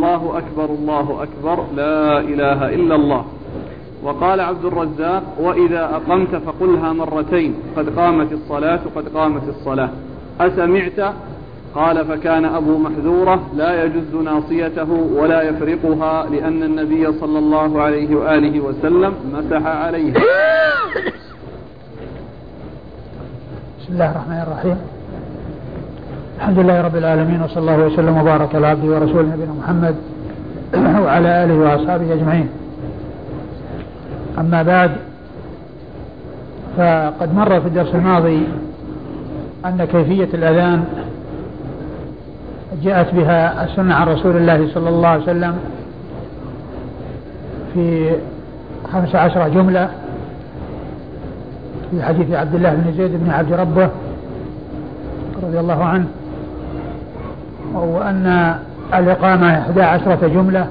الله أكبر الله أكبر لا إله إلا الله. وقال عبد الرزاق وإذا أقمت فقلها مرتين قد قامت الصلاة قد قامت الصلاة. أسمعت؟ قال فكان أبو محذورة لا يجز ناصيته ولا يفرقها لأن النبي صلى الله عليه وآله وسلم مسح عليها. بسم الله الرحمن الرحيم. الحمد لله رب العالمين وصلى الله وسلم وبارك على عبده ورسوله نبينا محمد وعلى آله وأصحابه أجمعين. أما بعد فقد مر في الدرس الماضي أن كيفية الأذان جاءت بها السنة عن رسول الله صلى الله عليه وسلم في خمس عشر جملة في حديث عبد الله بن زيد بن عبد ربه رضي الله عنه وأن الإقامة إحدى عشرة جملة.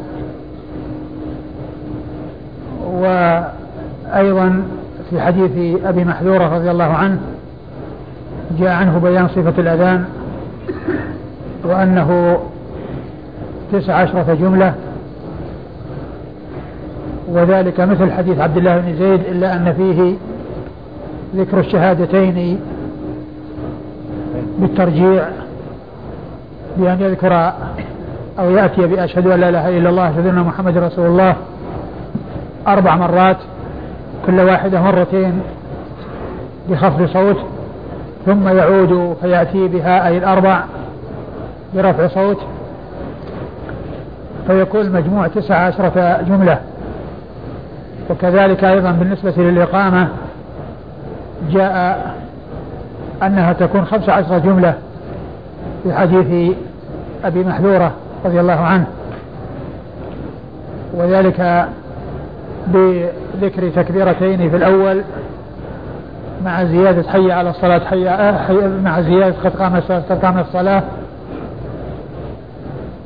وأيضا في حديث أبي محذورة رضي الله عنه جاء عنه بيان صفة الأذان وأنه تسع عشرة جملة. وذلك مثل حديث عبد الله بن زيد إلا أن فيه ذكر الشهادتين بالترجيع. بأن يذكر أو يأتي بأشهد أن لا إله إلا الله أشهد أن محمد رسول الله أربع مرات كل واحدة مرتين بخفض صوت ثم يعود فيأتي بها أي الأربع برفع صوت فيكون المجموع تسع عشرة جملة. وكذلك أيضا بالنسبة للإقامة جاء أنها تكون خمس عشرة جملة. في حديث أبي محذورة رضي الله عنه. وذلك بذكر تكبيرتين في الأول مع زيادة حي على الصلاة حي, مع زيادة قد قام الصلاة قام الصلاة.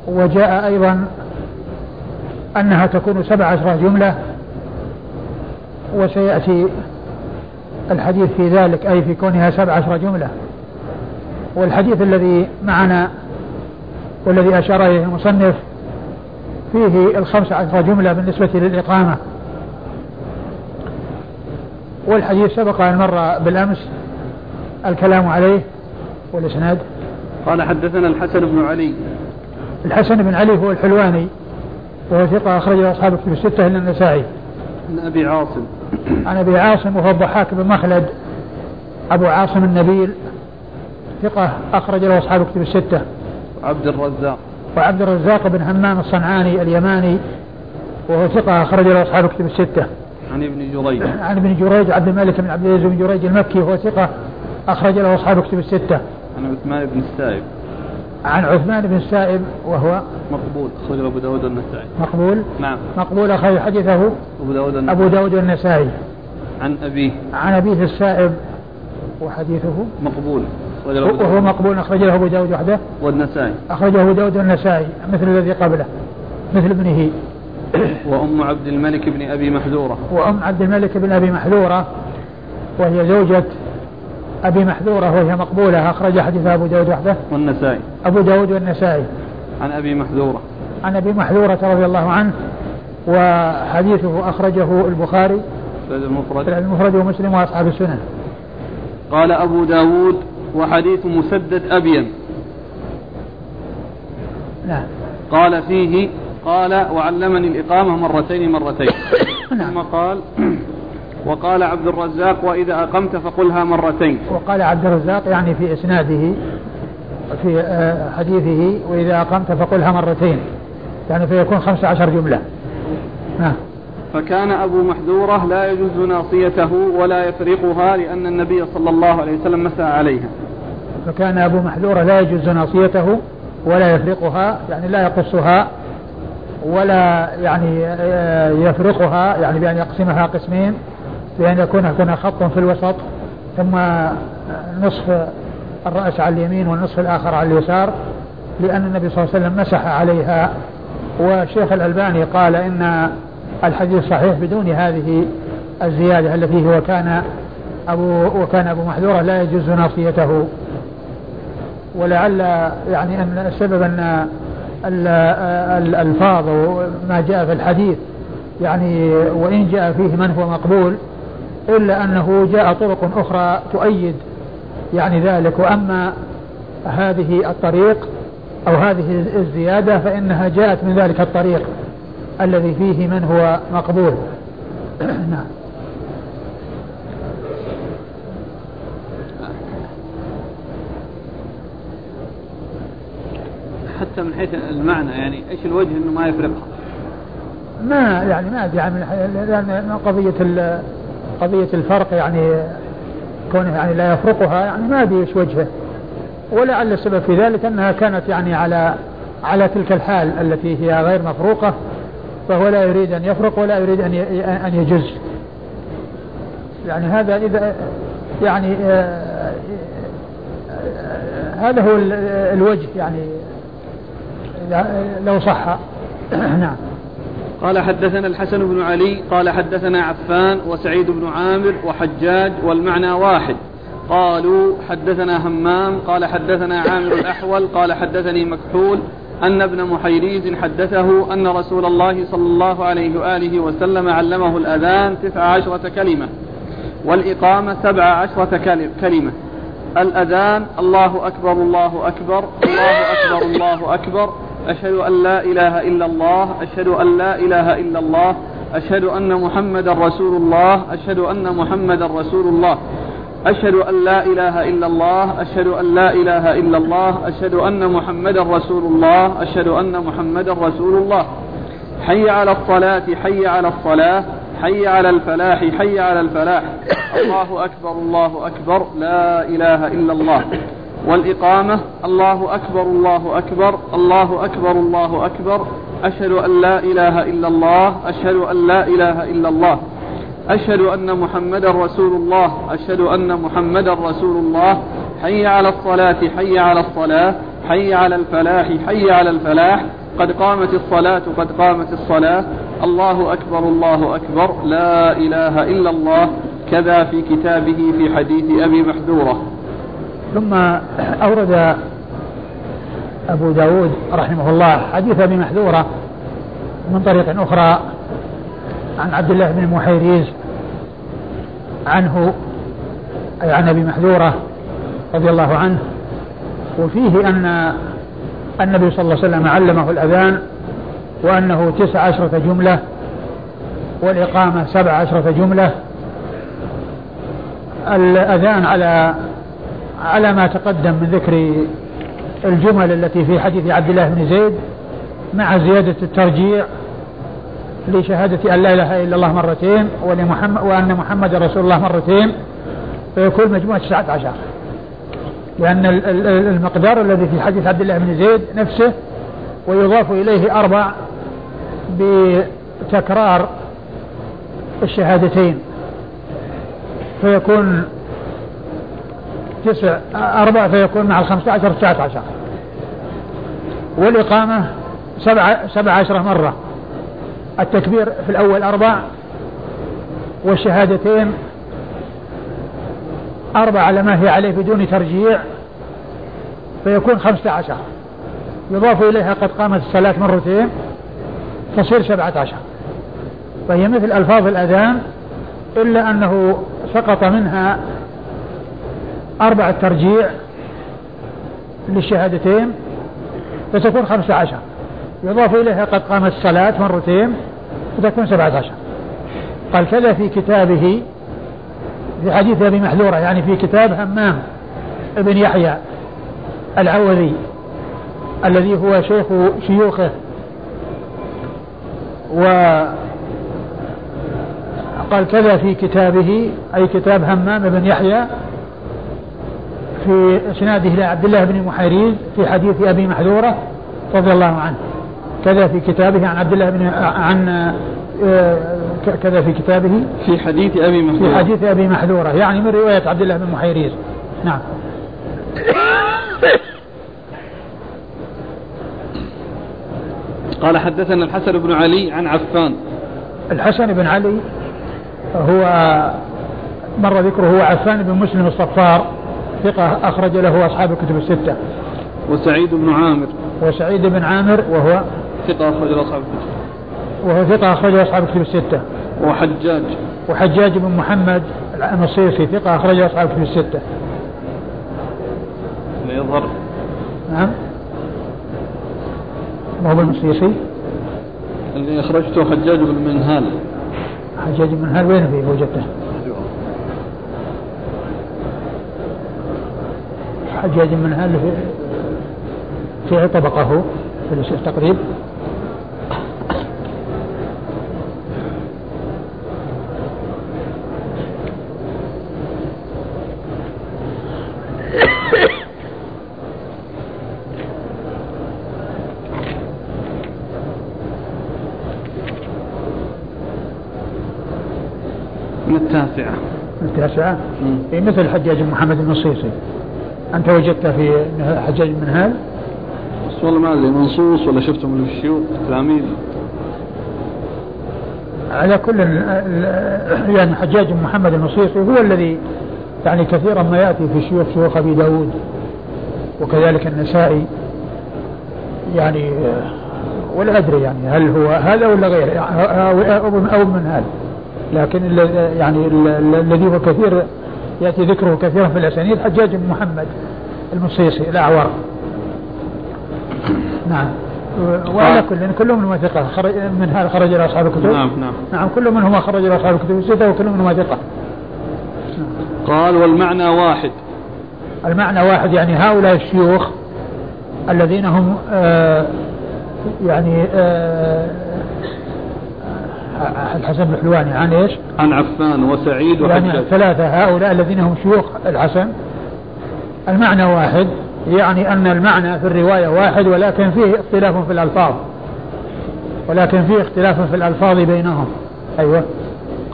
وجاء أيضا أنها تكون سبع عشرة جملة. وسيأتي الحديث في ذلك أي في كونها سبع عشرة جملة. والحديث الذي معنا والذي أشار إليه المصنف فيه الخمس عشر جملة بالنسبة للإقامة. والحديث سبق أن مر بالأمس الكلام عليه والإسناد. قال حدثنا الحسن بن علي. الحسن بن علي هو الحلواني وهو ثقة أخرجه أصحاب كتب الستة إلا النسائي. عن أبي عاصم. عن أبي عاصم وهو الضحاك بن مخلد أبو عاصم النبيل ثقة أخرج له أصحاب كتب الستة. عبد الرزاق. وعبد الرزاق بن همام الصنعاني اليماني وهو ثقة أخرج له أصحاب كتب الستة. عن ابن جريج. عن ابن جريج عبد الملك بن عبد العزيز بن جريج المكي وهو ثقة أخرج له أصحاب كتب الستة. عن عثمان بن السائب. عن عثمان بن السائب وهو مقبول أخرج أبو داود النسائي مقبول؟ نعم. مقبول أخرج حديثه أبو داود النسائي أبو داود النسائي عن أبيه. عن أبيه السائب وحديثه؟ مقبول. وهو مقبول أخرجه أبو داود وحده. والنسائي. أخرجه أبو داود والنسائي مثل الذي قبله مثل ابنه. وأم عبد الملك بن أبي محذورة. وأم عبد الملك بن أبي محذورة وهي زوجة أبي محذورة وهي مقبولة أخرج حديث أبو داود وحده. والنسائي. أبو داود والنسائي. عن أبي محذورة. عن أبي محذورة رضي الله عنه وحديثه أخرجه البخاري. المفرد. المفرد ومسلم وأصحاب السنن. قال أبو داود وحديث مسدد أبين. نعم قال فيه قال وعلمني الإقامة مرتين مرتين. نعم. ثم قال وقال عبد الرزاق وإذا أقمت فقلها مرتين. وقال عبد الرزاق يعني في إسناده في آه، حديثه وإذا أقمت فقلها مرتين. يعني فيكون خمس عشر جملة. نعم. فكان أبو محذورة لا يجوز ناصيته ولا يفرقها لأن النبي صلى الله عليه وسلم مسى عليها. فكان أبو محذورة لا يجوز ناصيته ولا يفرقها يعني لا يقصها ولا يعني آه، يفرقها يعني بأن يقسمها قسمين بأن يكون هنا خط في الوسط ثم نصف الرأس على اليمين والنصف الآخر على اليسار لأن النبي صلى الله عليه وسلم مسح عليها. والشيخ الألباني قال إن الحديث صحيح بدون هذه الزيادة التي هو كان أبو وكان أبو محذورة لا يجوز ناصيته. ولعل يعني أن السبب أن الألفاظ وما جاء في الحديث يعني وإن جاء فيه من هو مقبول إلا أنه جاء طرق أخرى تؤيد يعني ذلك. وأما هذه الطريق أو هذه الزيادة فإنها جاءت من ذلك الطريق. الذي فيه من هو مقبول. نعم. حتى من حيث المعنى يعني إيش الوجه إنه ما يفرقها؟ ما يعني ما أدري يعني لأن قضية قضية الفرق يعني كونه يعني لا يفرقها يعني ما أدري إيش وجهه. ولعل السبب في ذلك أنها كانت يعني على على تلك الحال التي هي غير مفروقة. فهو لا يريد أن يفرق ولا يريد أن أن يجز. يعني هذا اذا يعني آه، آه، هذا هو الوجه يعني لو صح. نعم. قال حدثنا الحسن بن علي قال حدثنا عفان وسعيد بن عامر وحجاج والمعنى واحد. قالوا حدثنا همام قال حدثنا عامر الأحول قال حدثني مكحول أن ابن محيريز حدثه أن رسول الله صلى الله عليه وآله وسلم علمه الأذان تسع عشرة كلمة والإقامة سبع عشرة كلمة. الأذان الله أكبر الله أكبر الله أكبر الله أكبر. أشهد أن لا إله إلا الله أشهد أن لا إله إلا الله أشهد أن محمدا رسول الله أشهد أن محمدا رسول الله. أشهد أن لا إله إلا الله أشهد أن لا إله إلا الله أشهد أن محمدا رسول الله أشهد أن محمدا رسول الله. حي على الصلاة حي على الصلاة حي على الفلاح حي على الفلاح. الله أكبر الله أكبر لا إله إلا الله. والإقامة الله أكبر الله أكبر الله أكبر الله أكبر. أشهد أن لا إله إلا الله أشهد أن لا إله إلا الله. أشهد أن محمدا رسول الله أشهد أن محمدا رسول الله. حي على الصلاة حي على الصلاة حي على الفلاح حي على الفلاح. قد قامت الصلاة قد قامت الصلاة. الله أكبر الله أكبر. لا إله إلا الله. كذا في كتابه في حديث أبي محذورة. ثم أورد أبو داود رحمه الله حديث أبي محذورة من طريق أخرى. عن عبد الله بن محيريز عنه أي عن أبي محذورة رضي الله عنه وفيه أن النبي صلى الله عليه وسلم علمه الأذان وأنه تسع عشرة جملة والإقامة سبع عشرة جملة. الأذان على على ما تقدم من ذكر الجمل التي في حديث عبد الله بن زيد مع زيادة الترجيع لشهادة أن لا إله إلا الله مرتين ولمحمد وأن محمد رسول الله مرتين فيكون تسعة عشر. لأن المقدار الذي في حديث عبد الله بن زيد نفسه ويضاف إليه أربع بتكرار الشهادتين. فيكون تسع أربع فيكون مع الخمسة عشر تسعة عشر. والإقامة سبعة سبع عشرة مرة. التكبير في الأول أربع والشهادتين أربع على ما هي عليه بدون ترجيع فيكون خمسة عشر. يضاف إليها قد قامت الصلاة مرتين تصير سبعة عشر. فهي مثل ألفاظ الأذان إلا أنه سقط منها أربع الترجيع للشهادتين فتكون خمسة عشر. يضاف إليها قد قامت الصلاة مرتين فتكون سبعة عشر. قال كذا في كتابه في حديث أبي محذورة يعني في كتاب همام ابن يحيى العوذي الذي هو شيخ شيوخه و قال كذا في كتابه أي كتاب همام بن يحيى في إسناده إلى عبد الله بن محيريز في حديث أبي محذورة رضي الله عنه. كذا في كتابه عن عبد الله بن عن آه، كذا في كتابه. في حديث أبي محذورة. في حديث أبي محذورة يعني من رواية عبد الله بن محيريز. نعم. قال حدثنا الحسن بن علي عن عفان. الحسن بن علي هو مر ذكره هو عفان بن مسلم الصفار ثقة أخرج له أصحاب الكتب الستة. وسعيد بن عامر. وسعيد بن عامر وهو ثقة أخرج أصحاب الكتب. وهو ثقة أخرج أصحاب الكتب الستة. وحجاج. وحجاج بن محمد النصيصي ثقة أخرج أصحاب الكتب الستة. لا يظهر. نعم. ما هو النصيصي اللي أخرجته حجاج بن منهال. حجاج بن منهال وين فيه وجدته؟ حجاج بن منهال في في طبقه في التقريب من التاسعة في مثل حجاج بن محمد النصيصي. أنت وجدت في حجاج بن منهال؟ بس والله ما أدري منصوص ولا شفته من الشيوخ تلاميذ. على كل يعني حجاج بن محمد النصيصي هو الذي يعني كثيرا ما يأتي في شيوخ شيوخ أبي داود. وكذلك النسائي. يعني ولا أدري يعني هل هو هذا ولا غيره؟ أو من هذا لكن يعني الذي هو كثير يأتي ذكره كثيرا في الأسانيد حجاج بن محمد المصيصي الأعور. نعم. وعلى كل كل منهما ثقة خرج من هذا خرج إلى أصحاب الكتب؟ نعم نعم. نعم كل منهما خرج إلى أصحاب الكتب. الستة وكل منهما ثقة قال والمعنى واحد. المعنى واحد يعني هؤلاء الشيوخ الذين هم آه يعني آه الحسن بن حلواني عن إيش؟ عن عفان وسعيد وحجاج يعني ثلاثة هؤلاء الذين هم شيوخ الحسن. المعنى واحد يعني أن المعنى في الرواية واحد ولكن فيه اختلاف في الألفاظ. ولكن فيه اختلاف في الألفاظ بينهم. أيوة.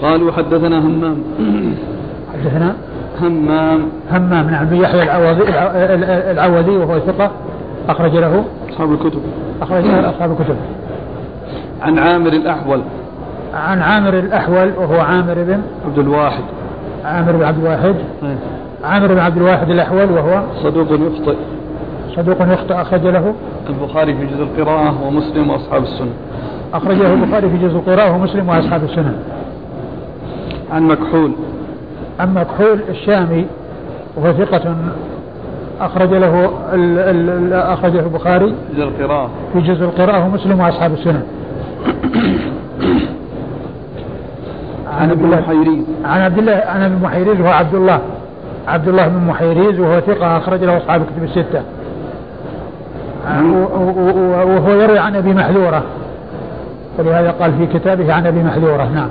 قالوا حدثنا همام. حدثنا؟ همام. همام نعم بن يحيى العوضي العوضي وهو ثقة. أخرج له. أصحاب الكتب. أخرج له أصحاب الكتب. عن عامر الأحول. عن عامر الأحول وهو عامر بن عبد الواحد. عامر بن عبد الواحد. أيه. عامر بن عبد الواحد الأحول وهو صدوق يخطئ. صدوق يخطئ أخرج له. البخاري في جزء القراءة ومسلم وأصحاب السنة. أخرجه البخاري في جزء القراءة ومسلم وأصحاب السنة. عن مكحول. عن مكحول الشامي وهو ثقة أخرج له ال ال أخرجه البخاري جزء القراءة. في جزء القراءة ومسلم وأصحاب السنة. عن ابن محيريز عن عبد الله عن ابن محيريز وهو عبد الله. عبد الله بن محيريز وهو ثقة أخرج له أصحاب الكتب الستة. وهو يروي عن أبي محذورة. ولهذا قال في كتابه عن أبي محذورة. نعم.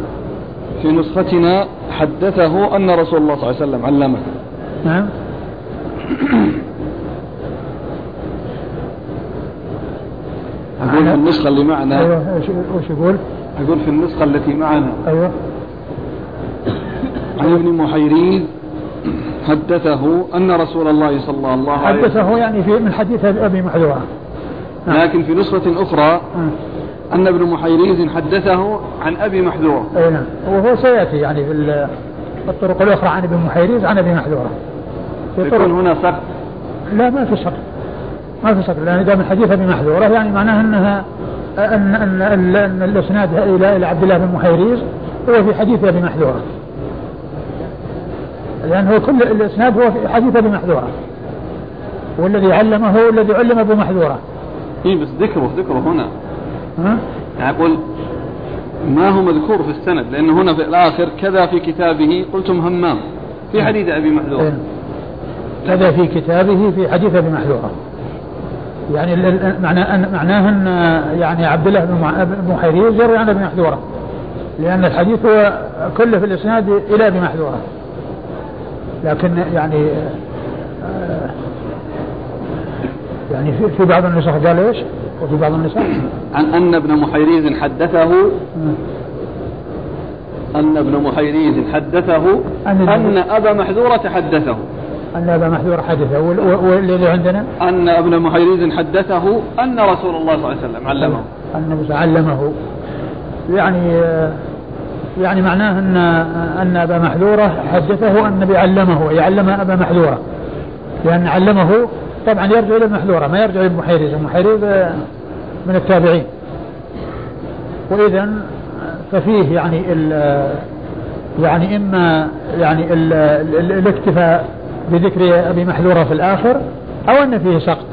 في نسختنا حدثه أن رسول الله صلى الله عليه وسلم علمه. نعم. أقول في النسخة اللي معنا. أيوه وش يقول؟ أقول في النسخة التي معنا. أيوه. عن ابن محيريز حدثه أن رسول الله صلى الله عليه وسلم حدثه يعني في من حديث أبي محذورة. نعم. لكن في نسخة أخرى نعم. أن ابن محيريز حدثه عن أبي محذورة. أي نعم. وهو سيأتي يعني في الطرق الأخرى عن ابن محيريز عن أبي محذورة. طرق هنا سقط. لا ما في سقط. ما في سقط لأن إذا من حديث أبي محذورة. يعني معناها أنها أن أن, أن, أن الإسناد إلى عبد الله بن محيريز هو في حديث أبي محذورة. لأن هو كل الإسناد هو في حديث أبي محذورة. والذي علمه هو الذي علم أبو محذورة. إيه بس ذكره ذكره هنا. ها؟ يعني أقول ما هو مذكور في السند؟ لأنه هنا في الآخر كذا في كتابه قلتم همام. في حديث أبي محذورة. إيه. كذا في كتابه في حديث أبي محذورة. يعني معنى أن معناه أن يعني عبد الله بن محيريز يروي عن أبي محذورة. لأن الحديث هو كله في الإسناد إلى أبي محذورة. لكن يعني آه، يعني في, في بعض النسخ قال إيش؟ وفي بعض النسخ؟ عن أن ابن محيريز حدثه أن ابن محيريز حدثه أن, أن أبا محذورة حدثه. أن أبا محذورة حدثه. والذي عندنا؟ أن ابن محيريز حدثه أن رسول الله صلى الله عليه وسلم علمه. أن علمه. يعني آه، يعني معناه أن أن أبا محذورة حدثه أن النبي علمه يعلم أبا محذورة لأن علمه طبعا يرجع إلى المحذورة ما يرجع إلى المحيرز المحيرز من التابعين. وإذا ففيه يعني يعني إما يعني الاكتفاء بذكر أبي محذورة في الآخر أو أن فيه سقط.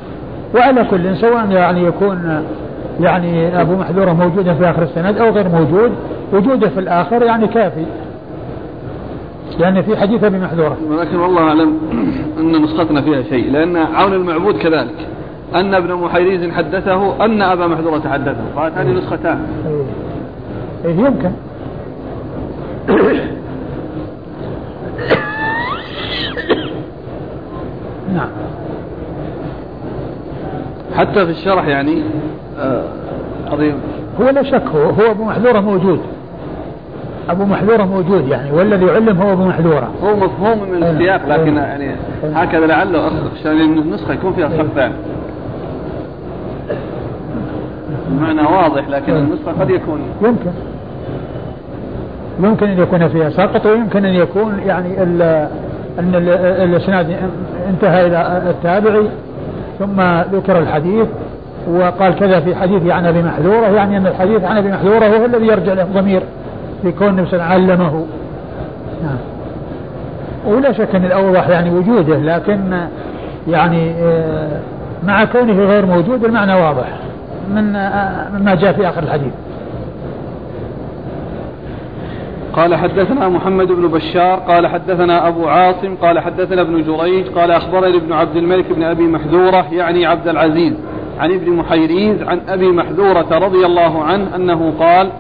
وعلى كل سواء يعني يكون يعني أبو محذورة موجودا في آخر السند أو غير موجود وجوده في الآخر يعني كافي. لأن في حديث أبي محذورة. ولكن والله أعلم أن نسختنا فيها شيء لأن عون المعبود كذلك. أن ابن محيريز حدثه أن أبا محذورة حدثه. قالت هذه نسختان. إيه, إيه يمكن. نعم. حتى في الشرح يعني قضية هو لا شك هو هو أبو محذورة موجود. أبو محذورة موجود يعني والذي علم هو أبو محذورة. هو مفهوم من السياق لكن يعني هكذا لعله أخشى أن النسخة يكون فيها صف ثاني المعنى واضح لكن النسخة قد يكون. يمكن. يمكن أن يكون فيها سقط ويمكن أن يكون يعني أن الإسناد انتهى إلى التابعي. ثم ذكر الحديث وقال كذا في حديث عن أبي محذورة يعني أن الحديث عن أبي محذورة هو الذي يرجع له الضمير في كون النبي علمه. نعم. ولا شك أن الأوضح يعني وجوده لكن يعني آه، مع كونه غير موجود المعنى واضح من آه، مما جاء في آخر الحديث. قال حدثنا محمد بن بشار قال حدثنا أبو عاصم قال حدثنا ابن جريج قال أخبرني ابن عبد الملك بن أبي محذورة يعني عبد العزيز عن ابن محيريز عن أبي محذورة رضي الله عنه أنه قال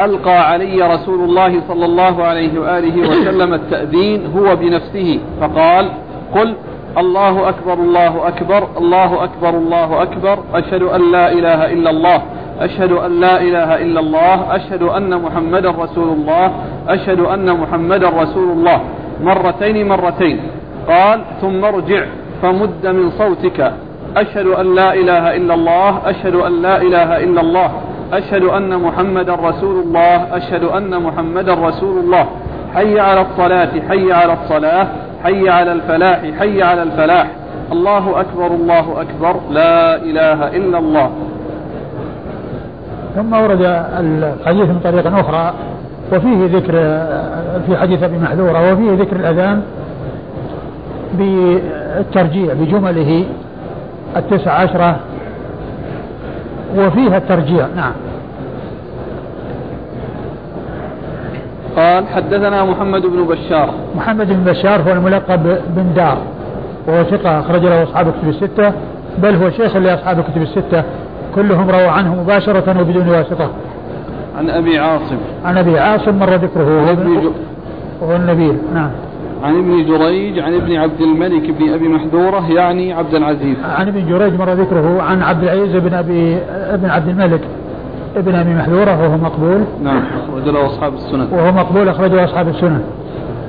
ألقى علي رسول الله صلى الله عليه وآله وسلم التأذين هو بنفسه فقال قل الله أكبر الله أكبر الله أكبر الله أكبر أشهد أن لا إله إلا الله أشهد أن لا إله إلا الله أشهد أن محمدا رسول الله أشهد أن محمدا رسول الله. مرتين مرتين. قال ثم ارجع فمد من صوتك. أشهد أن لا إله إلا الله أشهد أن لا إله إلا الله. أشهد أن محمدا رسول الله أشهد أن محمدا رسول الله. حي على الصلاة حي على الصلاة حي على الفلاح حي على الفلاح. الله أكبر الله أكبر. لا إله إلا الله. ثم ورد الحديث من طريق أخرى وفيه ذكر في حديث أبي محذورة وفيه ذكر الأذان بالترجيع بجمله التسع عشرة وفيها الترجيع نعم. قال حدثنا محمد بن بشار. محمد بن بشار هو الملقب بن دار وهو ثقة أخرج له أصحاب الكتب الستة بل هو شيخ لأصحاب الكتب الستة. كلهم رووا عنه مباشرة وبدون واسطة. عن أبي عاصم. عن أبي عاصم مر ذكره. وهو النبيل نعم. عن ابن جريج عن ابن عبد الملك بن أبي محذورة يعني عبد العزيز. عن ابن جريج مر ذكره عن عبد العزيز بن ابي ابن عبد الملك ابن أبي محذورة وهو مقبول. نعم. أخرج له أصحاب السنن. وهو مقبول اخرجه أصحاب السنن.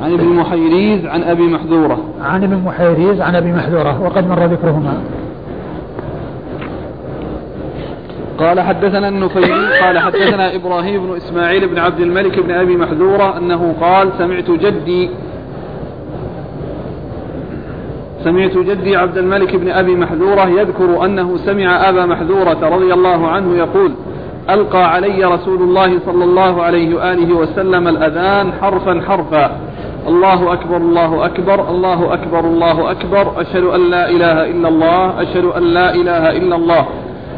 عن ابن محيريز عن أبي محذورة. عن ابن محيريز عن أبي محذورة وقد مر ذكرهما. قال حدثنا النفيلي قال حدثنا إبراهيم بن إسماعيل بن عبد الملك بن أبي محذوره أنه قال سمعت جدي سمعت جدي عبد الملك بن أبي محذورة يذكر أنه سمع أبا محذورة رضي الله عنه يقول ألقى علي رسول الله صلى الله عليه وآله وسلم الأذان حرفا حرفا. الله أكبر الله أكبر الله أكبر الله أكبر. أشهد أن لا إله إلا الله أشهد أن لا إله إلا الله.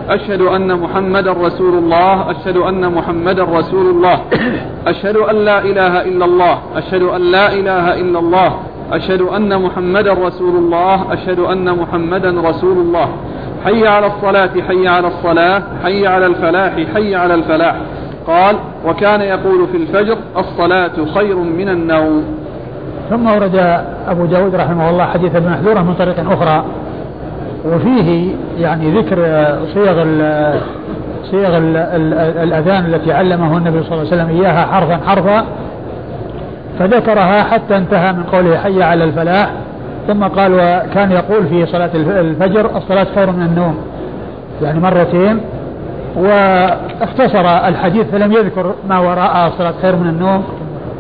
أشهد أن محمدا رسول الله أشهد أن محمدا رسول الله أشهد أن لا إله إلا الله أشهد أن لا إله إلا الله أشهد أن محمدا رسول الله أشهد أن محمدا رسول الله. حي على الصلاة حي على الصلاة حي على الفلاح حي على الفلاح. قال وكان يقول في الفجر الصلاة خير من النوم. ثم ورد أبو داود رحمه الله حديث ابن محذورة من طريق أخرى. وفيه يعني ذكر صيغ صيغ الأذان التي علمه النبي صلى الله عليه وسلم إياها حرفا حرفا فذكرها حتى انتهى من قوله حي على الفلاح ثم قال وكان يقول في صلاة الفجر الصلاة خير من النوم يعني مرتين واختصر الحديث فلم يذكر ما وراء الصلاة خير من النوم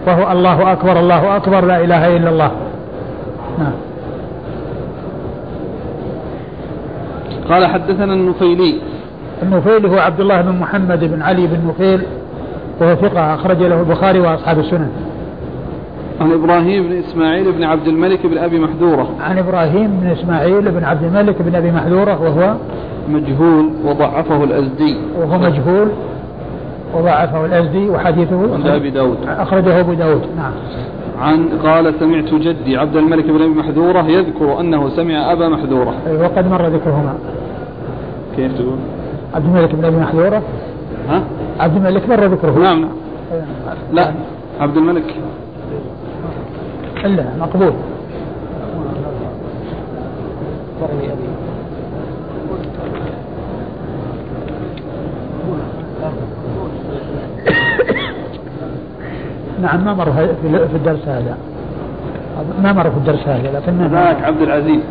وهو الله أكبر الله أكبر لا إله إلا الله. نعم. قال حدثنا النفيلي النفيل هو عبد الله بن محمد بن علي بن نفيل وهو ثقة أخرج له البخاري وأصحاب السنن. عن إبراهيم بن إسماعيل بن عبد الملك بن أبي محذورة. عن إبراهيم بن إسماعيل بن عبد الملك بن أبي محذورة وهو مجهول وضعفه الأزدي. وهو مجهول وضعفه الأزدي وحديثه عند أبي داود. أخرجه أبو داود. نعم. عن قال سمعت جدي عبد الملك بن أبي محذورة يذكر أنه سمع أبا محذورة. وقد مر ذكرهما. كيف تقول؟ عبد الملك بن أبي محذورة. ها؟ عبد الملك مر ذكره نعم. نعم لا عبد الملك. إلا مقبول. نعم ما مر في الدرس هذا. ما مر في الدرس هذا لكن ذاك عبد العزيز.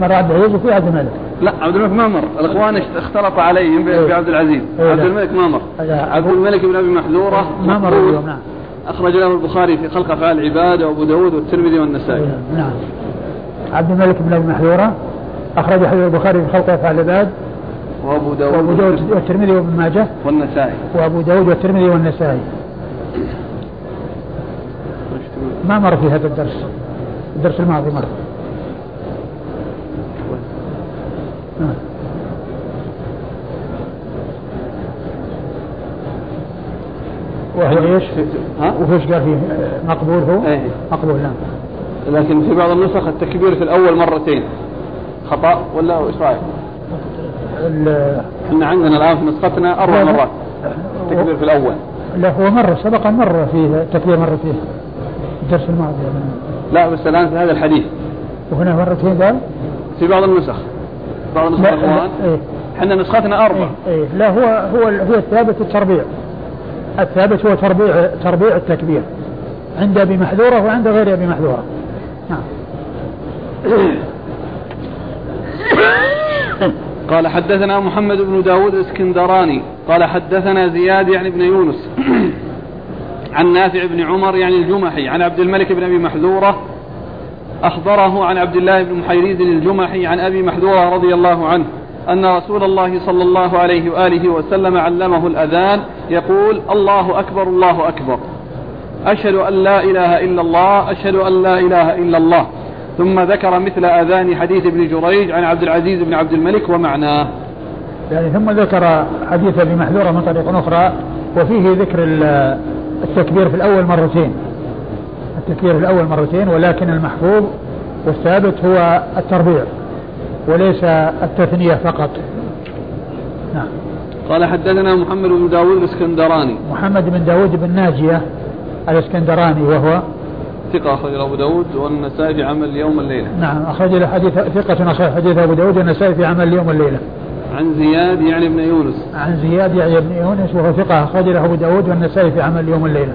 مر عبد العزيز وفي عبد الملك. لا عبد الملك ما مر الاخوان اختلط عليهم إيه. بعبد العزيز. إيه، عبد. الملك ما مر. عبد الملك بن أبي محذورة. ما مر نعم. أخرج له البخاري في خلق أفعال العباد وأبو داود والترمذي والنسائي. إيه، نعم. عبد الملك بن أبي محذورة أخرج حديث البخاري في خلق أفعال العباد وأبو داود وأبو داود والترمذي وابن ماجه والنسائي. وأبو داود والترمذي والنسائي. ما مر في هذا الدرس الدرس الماضي مر نعم. وهو إيش؟ ها؟ وفيش قال فيه؟ مقبول هو؟ إيه. مقبول نعم. لكن في بعض النسخ التكبير في الأول مرتين. خطأ ولا إيش رأيك؟ إحنا عندنا الآن في نسختنا أربع. مرات. التكبير في الأول. لا هو مرة سبق أن مر فيه التكبير مرة فيه الدرس الماضي. لا بس الآن في هذا الحديث. وهنا مرتين قال؟ في بعض النسخ. بعض النسخ لا الاخوان إيه. إحنا نسختنا أربع إيه إيه. لا هو هو هو الثابت التربيع. الثابت هو تربيع تربيع التكبير. عند أبي محذورة وعند غير أبي محذورة. نعم. قال حدثنا محمد بن داود الإسكندراني. قال حدثنا زياد يعني بن يونس. عن نافع بن عمر يعني الجمحي. عن عبد الملك بن أبي محذورة أخبره عن عبد الله بن محيريز الجمحي عن أبي محذورة رضي الله عنه أن رسول الله صلى الله عليه وآله وسلم علمه الأذان يقول الله أكبر الله أكبر. أشهد أن لا إله إلا الله أشهد أن لا إله إلا الله. ثم ذكر مثل أذان حديث ابن جريج عن عبد العزيز بن عبد الملك ومعناه. يعني ثم ذكر حديث أبي محذورة من طريق أخرى وفيه ذكر ال- التكبير في الأول مرتين. التكبير في الأول مرتين ولكن المحفوظ والثابت هو التربيع وليس التثنية فقط. نعم. قال حدثنا محمد بن داود الإسكندراني. محمد بن داود بن ناجية الإسكندراني وهو ثقة أخرج أبو داود والنسائي في عمل يوم الليلة. نعم أخرج له حديث ثقة أخرج حديث أبو داود والنسائي في عمل اليوم والليلة عن زياد يعني ابن يونس. عن زياد يعني بن يونس وهو ثقة أخرج له أبو داود والنسائي في عمل اليوم والليلة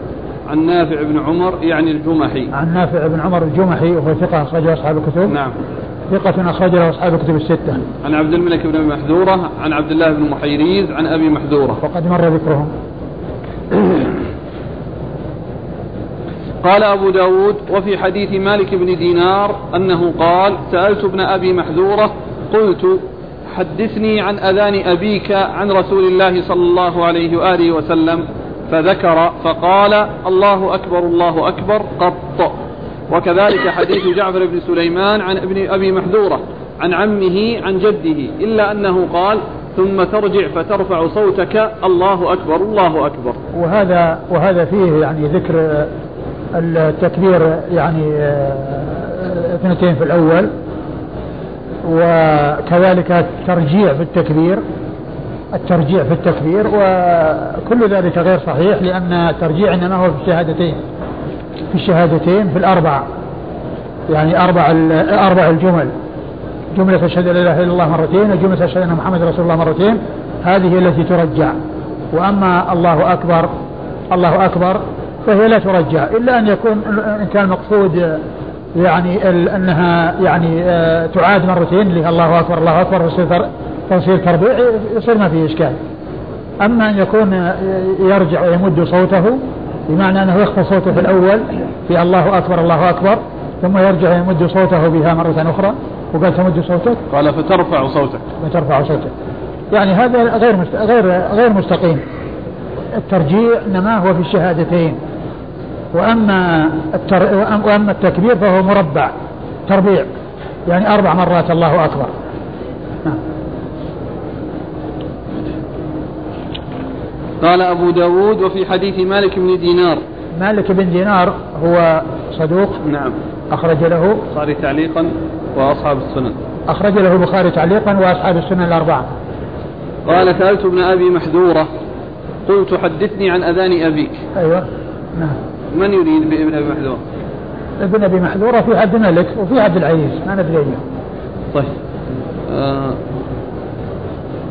عن نافع بن عمر يعني الجمحي. عن نافع بن عمر الجمحي وهو ثقة أخرجه أصحاب الكتب. نعم. ثقة أخرج أصحاب الكتب الستة. عن عبد الملك بن أبي محذورة عن عبد الله بن محيريز عن أبي محذورة. وقد مر ذكرهم. قال أبو داود وفي حديث مالك بن دينار أنه قال سألت ابن أبي محذورة قلت حدثني عن أذان أبيك عن رسول الله صلى الله عليه وآله وسلم. فذكر فقال الله أكبر الله أكبر قط. وكذلك حديث جعفر بن سليمان عن ابن أبي محذورة عن عمه عن جده إلا أنه قال ثم ترجع فترفع صوتك الله أكبر الله أكبر. وهذا وهذا فيه يعني ذكر التكبير يعني آه، اثنتين في الأول وكذلك الترجيع في التكبير الترجيع في التكبير وكل ذلك غير صحيح لأن الترجيع إنما هو في الشهادتين في الشهادتين في الأربع يعني أربع أربع الجمل. جملة أشهد أن لا إله إلا الله مرتين وجملة أشهد أن محمد رسول الله مرتين هذه التي ترجع. وأما الله أكبر الله أكبر فهي لا ترجع إلا أن يكون إن كان المقصود يعني أنها يعني آه، تعاد مرتين اللي الله أكبر الله أكبر فيصير تربيع يصير ما فيه إشكال. أما أن يكون يرجع ويمد صوته بمعنى أنه يخفض صوته في الأول في الله أكبر الله أكبر ثم يرجع يمد صوته بها مرة أخرى وقال تمد صوتك؟ قال فترفع صوتك. فترفع صوتك. يعني هذا غير غير غير مستقيم. الترجيع إنما هو في الشهادتين. وأما التر... وأما التكبير فهو مربع تربيع. يعني أربع مرات الله أكبر. نعم. قال أبو داود وفي حديث مالك بن دينار. مالك بن دينار هو صدوق نعم. أخرج له البخاري تعليقا وأصحاب السنن. أخرج له البخاري تعليقا وأصحاب السنن الأربعة. قال سألت ابن أبي محذورة قلت حدثني عن أذان أبيك. أيوة. نعم. من يريد بابن أبي محذورة؟ ابن أبي محذورة في عبد الملك وفي عبد العزيز ما ندري طيب. آه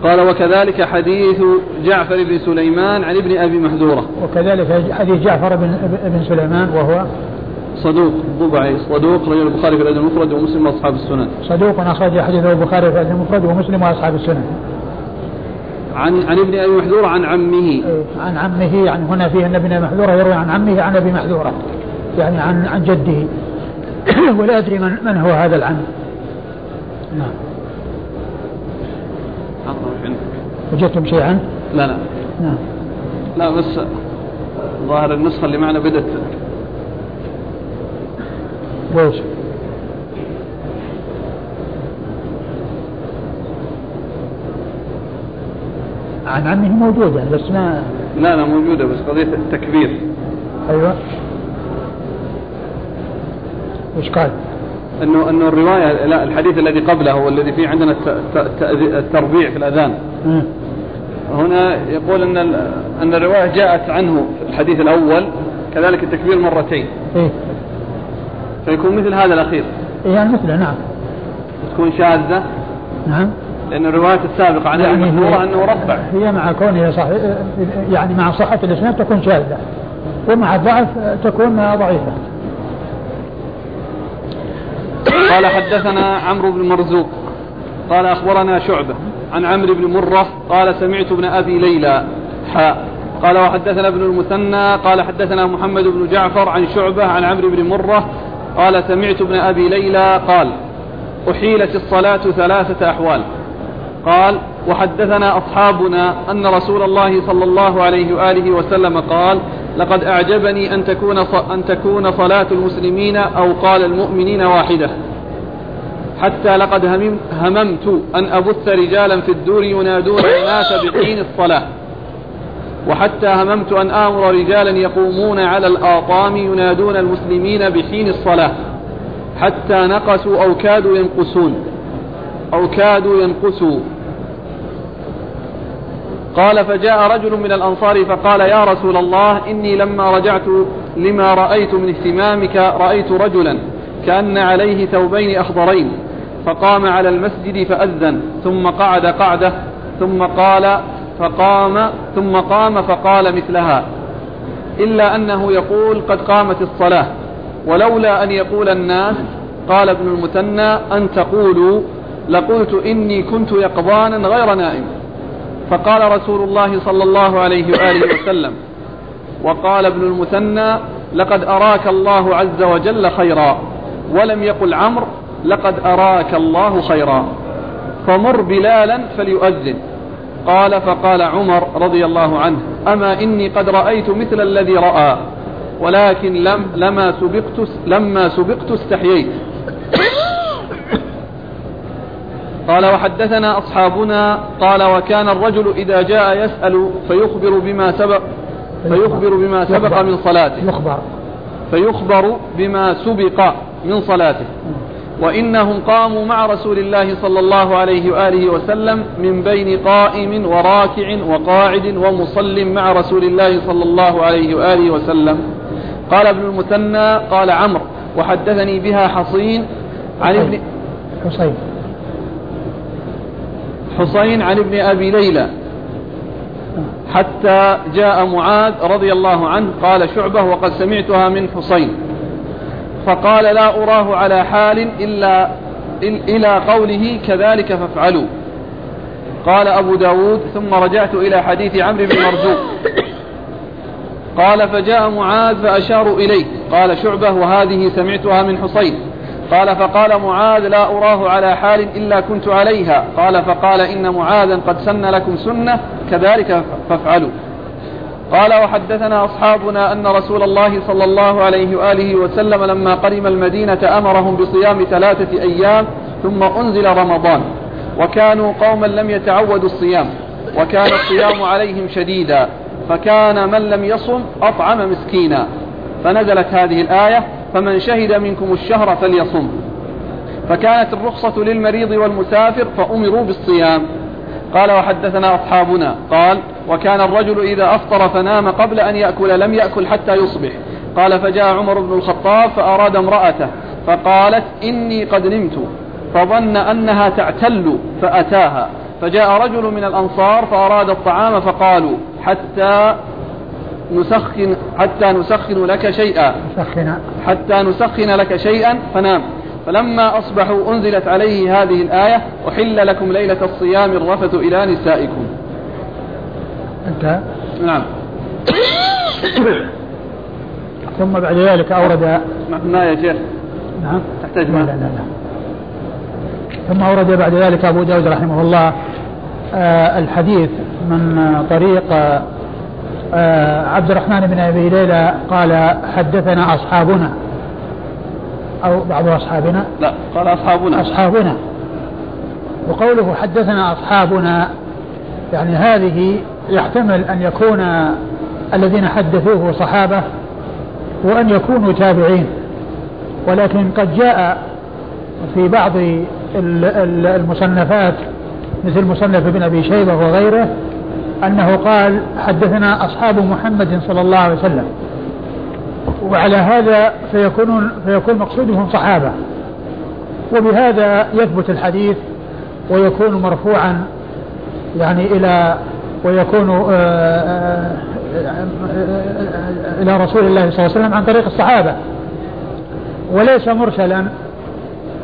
قال وكذلك حديث جعفر بن سليمان عن ابن أبي محذورة وكذلك حديث جعفر بن, بن سليمان وهو صدوق ضبعي صدوق رجل البخاري في الأدب المفرد ومسلم وأصحاب السنن. صدوق أخرج حديثه البخاري في الأدب المفرد ومسلم وأصحاب السنن. عن عن ابن أبي محذوره عن عمه. إيه، عن عمه يعني هنا فيه أن ابن محذوره يروي عن عمه عن أبي محذوره يعني عن عن جده. ولا أدري من من هو هذا العم. نعم. وجدتم شيئا؟ لا لا نعم لا بس ظاهر النسخة اللي معنا بدت ليش؟ عن عمه موجودة بس ما لا لا موجودة بس قضية التكبير أيوة وش قال؟ انه إنه الرواية لا الحديث الذي قبله هو الذي فيه عندنا التربيع في الأذان. هنا يقول إن إن الرواية جاءت عنه في الحديث الأول كذلك التكبير مرتين. إيه؟ فيكون مثل هذا الأخير. إيه يعني مثله نعم. تكون شاذة. نعم. لأن الرواية السابقة عن يعني المشهورة أنه رفع. هي مع كونها صح يعني مع صحة الإسناد تكون شاذة. ومع الضعف تكون ضعيفة. قال حدثنا عمرو بن مرزوق قال أخبرنا شعبة عن عمرو بن مرة قال سمعت ابن أبي ليلى حاء قال وحدثنا ابن المثنى قال حدثنا محمد بن جعفر عن شعبة عن عمرو بن مرة قال سمعت ابن أبي ليلى قال أحيلت الصلاة ثلاثة أحوال. قال وحدثنا أصحابنا أن رسول الله صلى الله عليه وآله وسلم قال لقد أعجبني أن تكون أن تكون صلاة المسلمين أو قال المؤمنين واحدة. حتى لقد هممت أن أبث رجالا في الدور ينادون الناس بحين الصلاة. وحتى هممت أن آمر رجالا يقومون على الآطام ينادون المسلمين بحين الصلاة. حتى نقصوا أو كادوا ينقصون. أو كادوا ينقصوا. قال فجاء رجل من الأنصار فقال يا رسول الله إني لما رجعت لما رأيت من اهتمامك رأيت رجلا كأن عليه ثوبين أخضرين. فقام على المسجد فأذن ثم قعد قعدة ثم قال فقام ثم قام فقال مثلها. إلا أنه يقول قد قامت الصلاة ولولا أن يقول الناس قال ابن المثنى أن تقولوا لقلت إني كنت يقظانا غير نائم. فقال رسول الله صلى الله عليه وآله وسلم وقال ابن المثنى لقد أراك الله عز وجل خيرا ولم يقل عمرو لقد أراك الله خيرا فمر بلالا فليؤذن. قال فقال عمر رضي الله عنه أما إني قد رأيت مثل الذي رأى ولكن لم لما سبقت لما سبقت استحييت. قال وحدثنا أصحابنا قال وكان الرجل إذا جاء يسأل فيخبر بما سبق فيخبر بما سبق من صلاته. يخبر. فيخبر بما سبق من صلاته. وإنهم قاموا مع رسول الله صلى الله عليه وآله وسلم من بين قائم وراكع وقاعد ومصل مع رسول الله صلى الله عليه وآله وسلم. قال ابن المثنى قال عمرو وحدثني بها حصين عن ابن حصين. حصين عن ابن أبي ليلى. حتى جاء معاذ رضي الله عنه قال شعبة وقد سمعتها من حصين. فقال لا أراه على حال إلا إلى قوله كذلك فافعلوا. قال أبو داود ثم رجعت إلى حديث عمرو بن مرزوق. قال فجاء معاذ فأشاروا إليه. قال شعبة وهذه سمعتها من حصين. قال فقال معاذ لا أراه على حال إلا كنت عليها. قال فقال إن معاذا قد سن لكم سنة كذلك فافعلوا. قال وحدثنا أصحابنا أن رسول الله صلى الله عليه وآله وسلم لما قدم المدينة أمرهم بصيام ثلاثة أيام ثم أنزل رمضان. وكانوا قوما لم يتعودوا الصيام وكان الصيام عليهم شديدا فكان من لم يصم أطعم مسكينا. فنزلت هذه الآية فمن شهد منكم الشهر فليصم فكانت الرخصة للمريض والمسافر فأمروا بالصيام. قال وحدثنا أصحابنا. قال وكان الرجل إذا أفطر فنام قبل أن يأكل لم يأكل حتى يصبح. قال فجاء عمر بن الخطاب فأراد امرأته فقالت إني قد نمت. فظن أنها تعتل فأتاها. فجاء رجل من الأنصار فأراد الطعام فقالوا حتى نسخن حتى نسخن لك شيئا. حتى نسخن لك شيئا فنام. فلما أصبحوا أنزلت عليه هذه الآية أحل لكم ليلة الصيام الرفث إلى نسائكم. انتهى نعم. ثم بعد ذلك أورد ما يا شيخ؟ نعم. تحتاج ما؟ لا لا, لا. ثم أورد بعد ذلك أبو داود رحمه الله آه الحديث من طريق آه عبد الرحمن بن أبي ليلى قال حدثنا أصحابنا. أو بعض أصحابنا؟ لا قال أصحابنا. أصحابنا. وقوله حدثنا أصحابنا يعني هذه يحتمل أن يكون الذين حدثوه صحابة وأن يكونوا تابعين. ولكن قد جاء في بعض المصنفات مثل مصنف ابن أبي شيبة وغيره أنه قال حدثنا أصحاب محمد صلى الله عليه وسلم. وعلى هذا فيكون فيكون مقصودهم صحابة. وبهذا يثبت الحديث ويكون مرفوعا يعني إلى ويكون آه، آه، إلى رسول الله صلى الله عليه وسلم عن طريق الصحابة. وليس مرسلا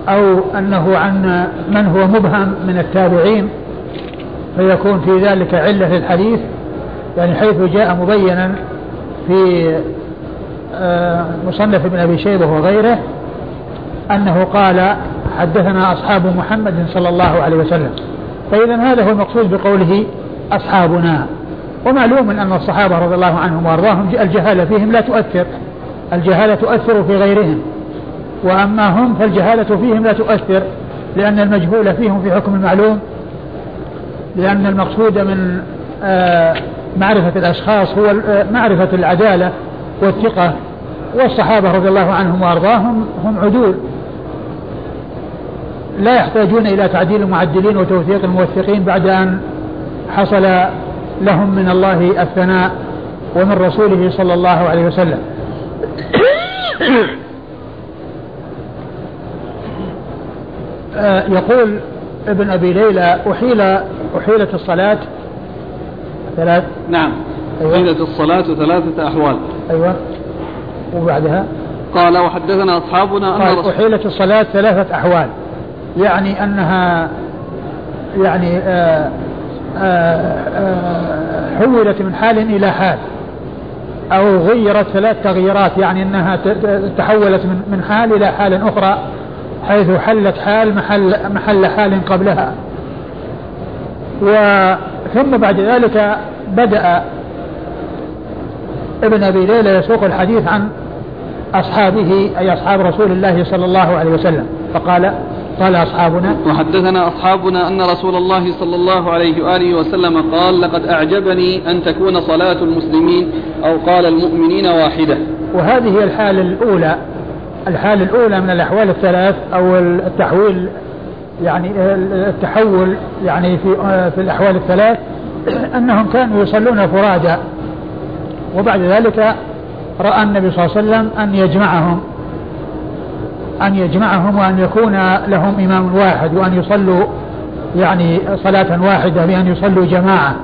أو أنه عن من هو مبهم من التابعين فيكون في ذلك علة للحديث يعني حيث جاء مبينا في آه، مصنف ابن أبي شيبة وغيره أنه قال حدثنا أصحاب محمد صلى الله عليه وسلم. فإذا هذا هو المقصود بقوله أصحابنا. ومعلوم أن الصحابة رضي الله عنهم وأرضاهم الجهالة فيهم لا تؤثر الجهالة تؤثر في غيرهم. وأما هم فالجهالة فيهم لا تؤثر لأن المجهول فيهم في حكم المعلوم لأن المقصود من آه، معرفة الأشخاص هو آه، معرفة العدالة. والثقة والصحابة رضي الله عنهم وأرضاهم هم عدول. لا يحتاجون إلى تعديل المعدلين وتوثيق الموثقين بعد أن حصل لهم من الله الثناء ومن رسوله صلى الله عليه وسلم. آه، يقول ابن أبي ليلى أحيل أحيلت الصلاة ثلاث نعم. أيوة. أحيلت الصلاة ثلاثة أحوال. أيوة. وبعدها؟ قال وحدثنا أصحابنا أن قال أحيلت الصلاة ثلاثة أحوال. يعني أنها يعني آآ آه، آآ آه، حولت من حال إلى حال أو غيرت ثلاث تغييرات يعني أنها تحولت من حال إلى حال أخرى حيث حلت حال محل, محل حال قبلها. وثم بعد ذلك بدأ ابن أبي ليلى يسوق الحديث عن أصحابه أي أصحاب رسول الله صلى الله عليه وسلم فقال قال أصحابنا وحدثنا أصحابنا أن رسول الله صلى الله عليه وآله وسلم قال لقد أعجبني أن تكون صلاة المسلمين أو قال المؤمنين واحدة. وهذه هي الحالة الأولى. الحالة الأولى من الأحوال الثلاث أو التحويل يعني التحول يعني في في الأحوال الثلاث أنهم كانوا يصلون فرادى. وبعد ذلك رأى النبي صلى الله عليه وسلم أن يجمعهم أن يجمعهم وأن يكون لهم إمام واحد وأن يصلوا يعني صلاة واحدة بأن يصلوا جماعة.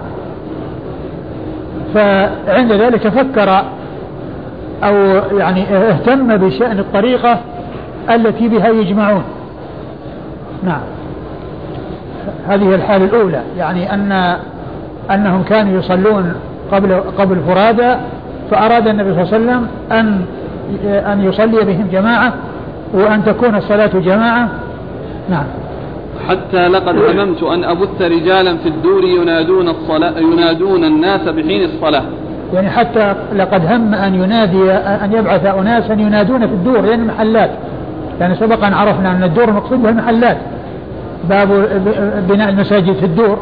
فعند ذلك فكر أو يعني اهتم بشأن الطريقة التي بها يجمعون. نعم. هذه الحالة الأولى يعني أن أنهم كانوا يصلون قبل قبل فرادى فأراد النبي صلى الله عليه وسلم أن أن يصلي بهم جماعة وأن تكون الصلاة جماعة. نعم. حتى لقد هممت أن أبث رجالا في الدور ينادون الصلاة ينادون الناس بحين الصلاة. يعني حتى لقد هم أن ينادي أن يبعث أناسا ينادون في الدور يعني المحلات يعني سبق أن عرفنا أن الدور مقصود بها المحلات. باب بناء المساجد في الدور.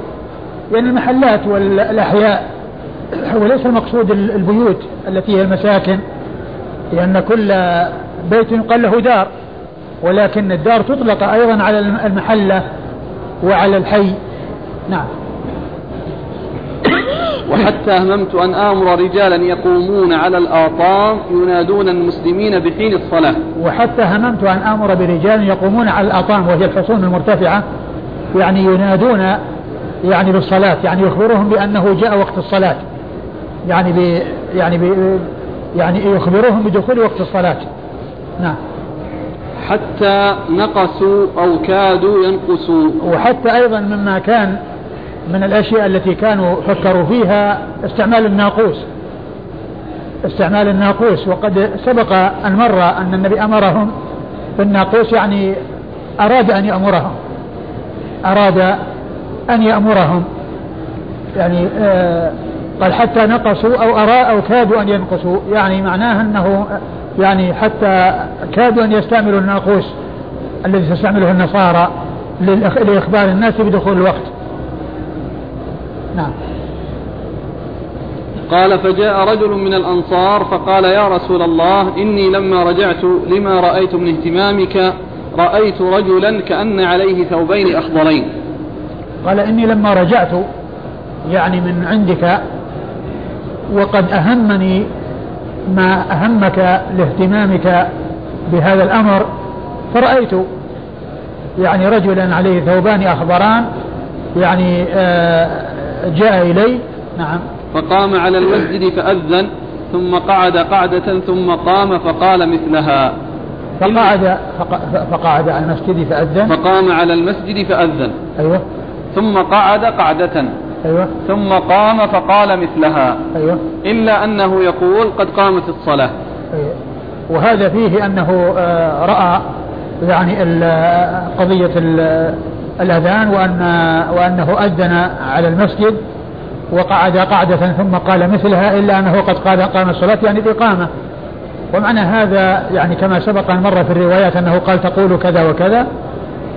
يعني المحلات والأحياء. وليس المقصود البيوت التي هي المساكن لأن كل بيت يقال له دار ولكن الدار تطلق أيضا على المحلة وعلى الحي. نعم. وحتى هممت أن آمر رجالا يقومون على الآطام ينادون المسلمين بحين الصلاة. وحتى هممت أن آمر برجال يقومون على الآطام وهي الحصون المرتفعة يعني ينادون يعني بالصلاة يعني يخبرهم بأنه جاء وقت الصلاة. يعني ب يعني ب يعني يخبرهم بدخول وقت الصلاة. نعم. حتى نقصوا أو كادوا ينقصوا. وحتى أيضا مما كان من الأشياء التي كانوا فكروا فيها استعمال الناقوس. استعمال الناقوس. وقد سبق أن مر أن النبي أمرهم بالناقوس يعني أراد أن يأمرهم. أراد أن يأمرهم. يعني آه قال حتى نقصوا أو أرى أو كادوا أن ينقصوا. يعني معناه أنه يعني حتى كادوا أن يستعملوا الناقوس الذي تستعمله النصارى لإخبار الناس بدخول الوقت. نعم. قال فجاء رجل من الأنصار فقال يا رسول الله إني لما رجعت لما رأيت من اهتمامك رأيت رجلا كأن عليه ثوبين أخضرين. قال إني لما رجعت يعني من عندك وقد أهمني ما أهمك لاهتمامك بهذا الأمر فرأيت يعني رجلا عليه ثوبان أخضران يعني آه، جاء إلي نعم. فقام على المسجد فأذن ثم قعد قعدة ثم قام فقال مثلها. فقعد فقعد على المسجد فأذن. فقام على المسجد فأذن. أيوه. ثم قعد قعدة. أيوة. ثم قام فقال مثلها أيوة. إلا أنه يقول قد قامت الصلاة أيوة. وهذا فيه أنه آه، رأى يعني قضية الأذان وأن وأنه أذن على المسجد وقعد قعدة ثم قال مثلها إلا أنه قد قال قام الصلاة يعني الإقامة ومعنى هذا يعني كما سبق أن مر في الروايات أنه قال تقول كذا وكذا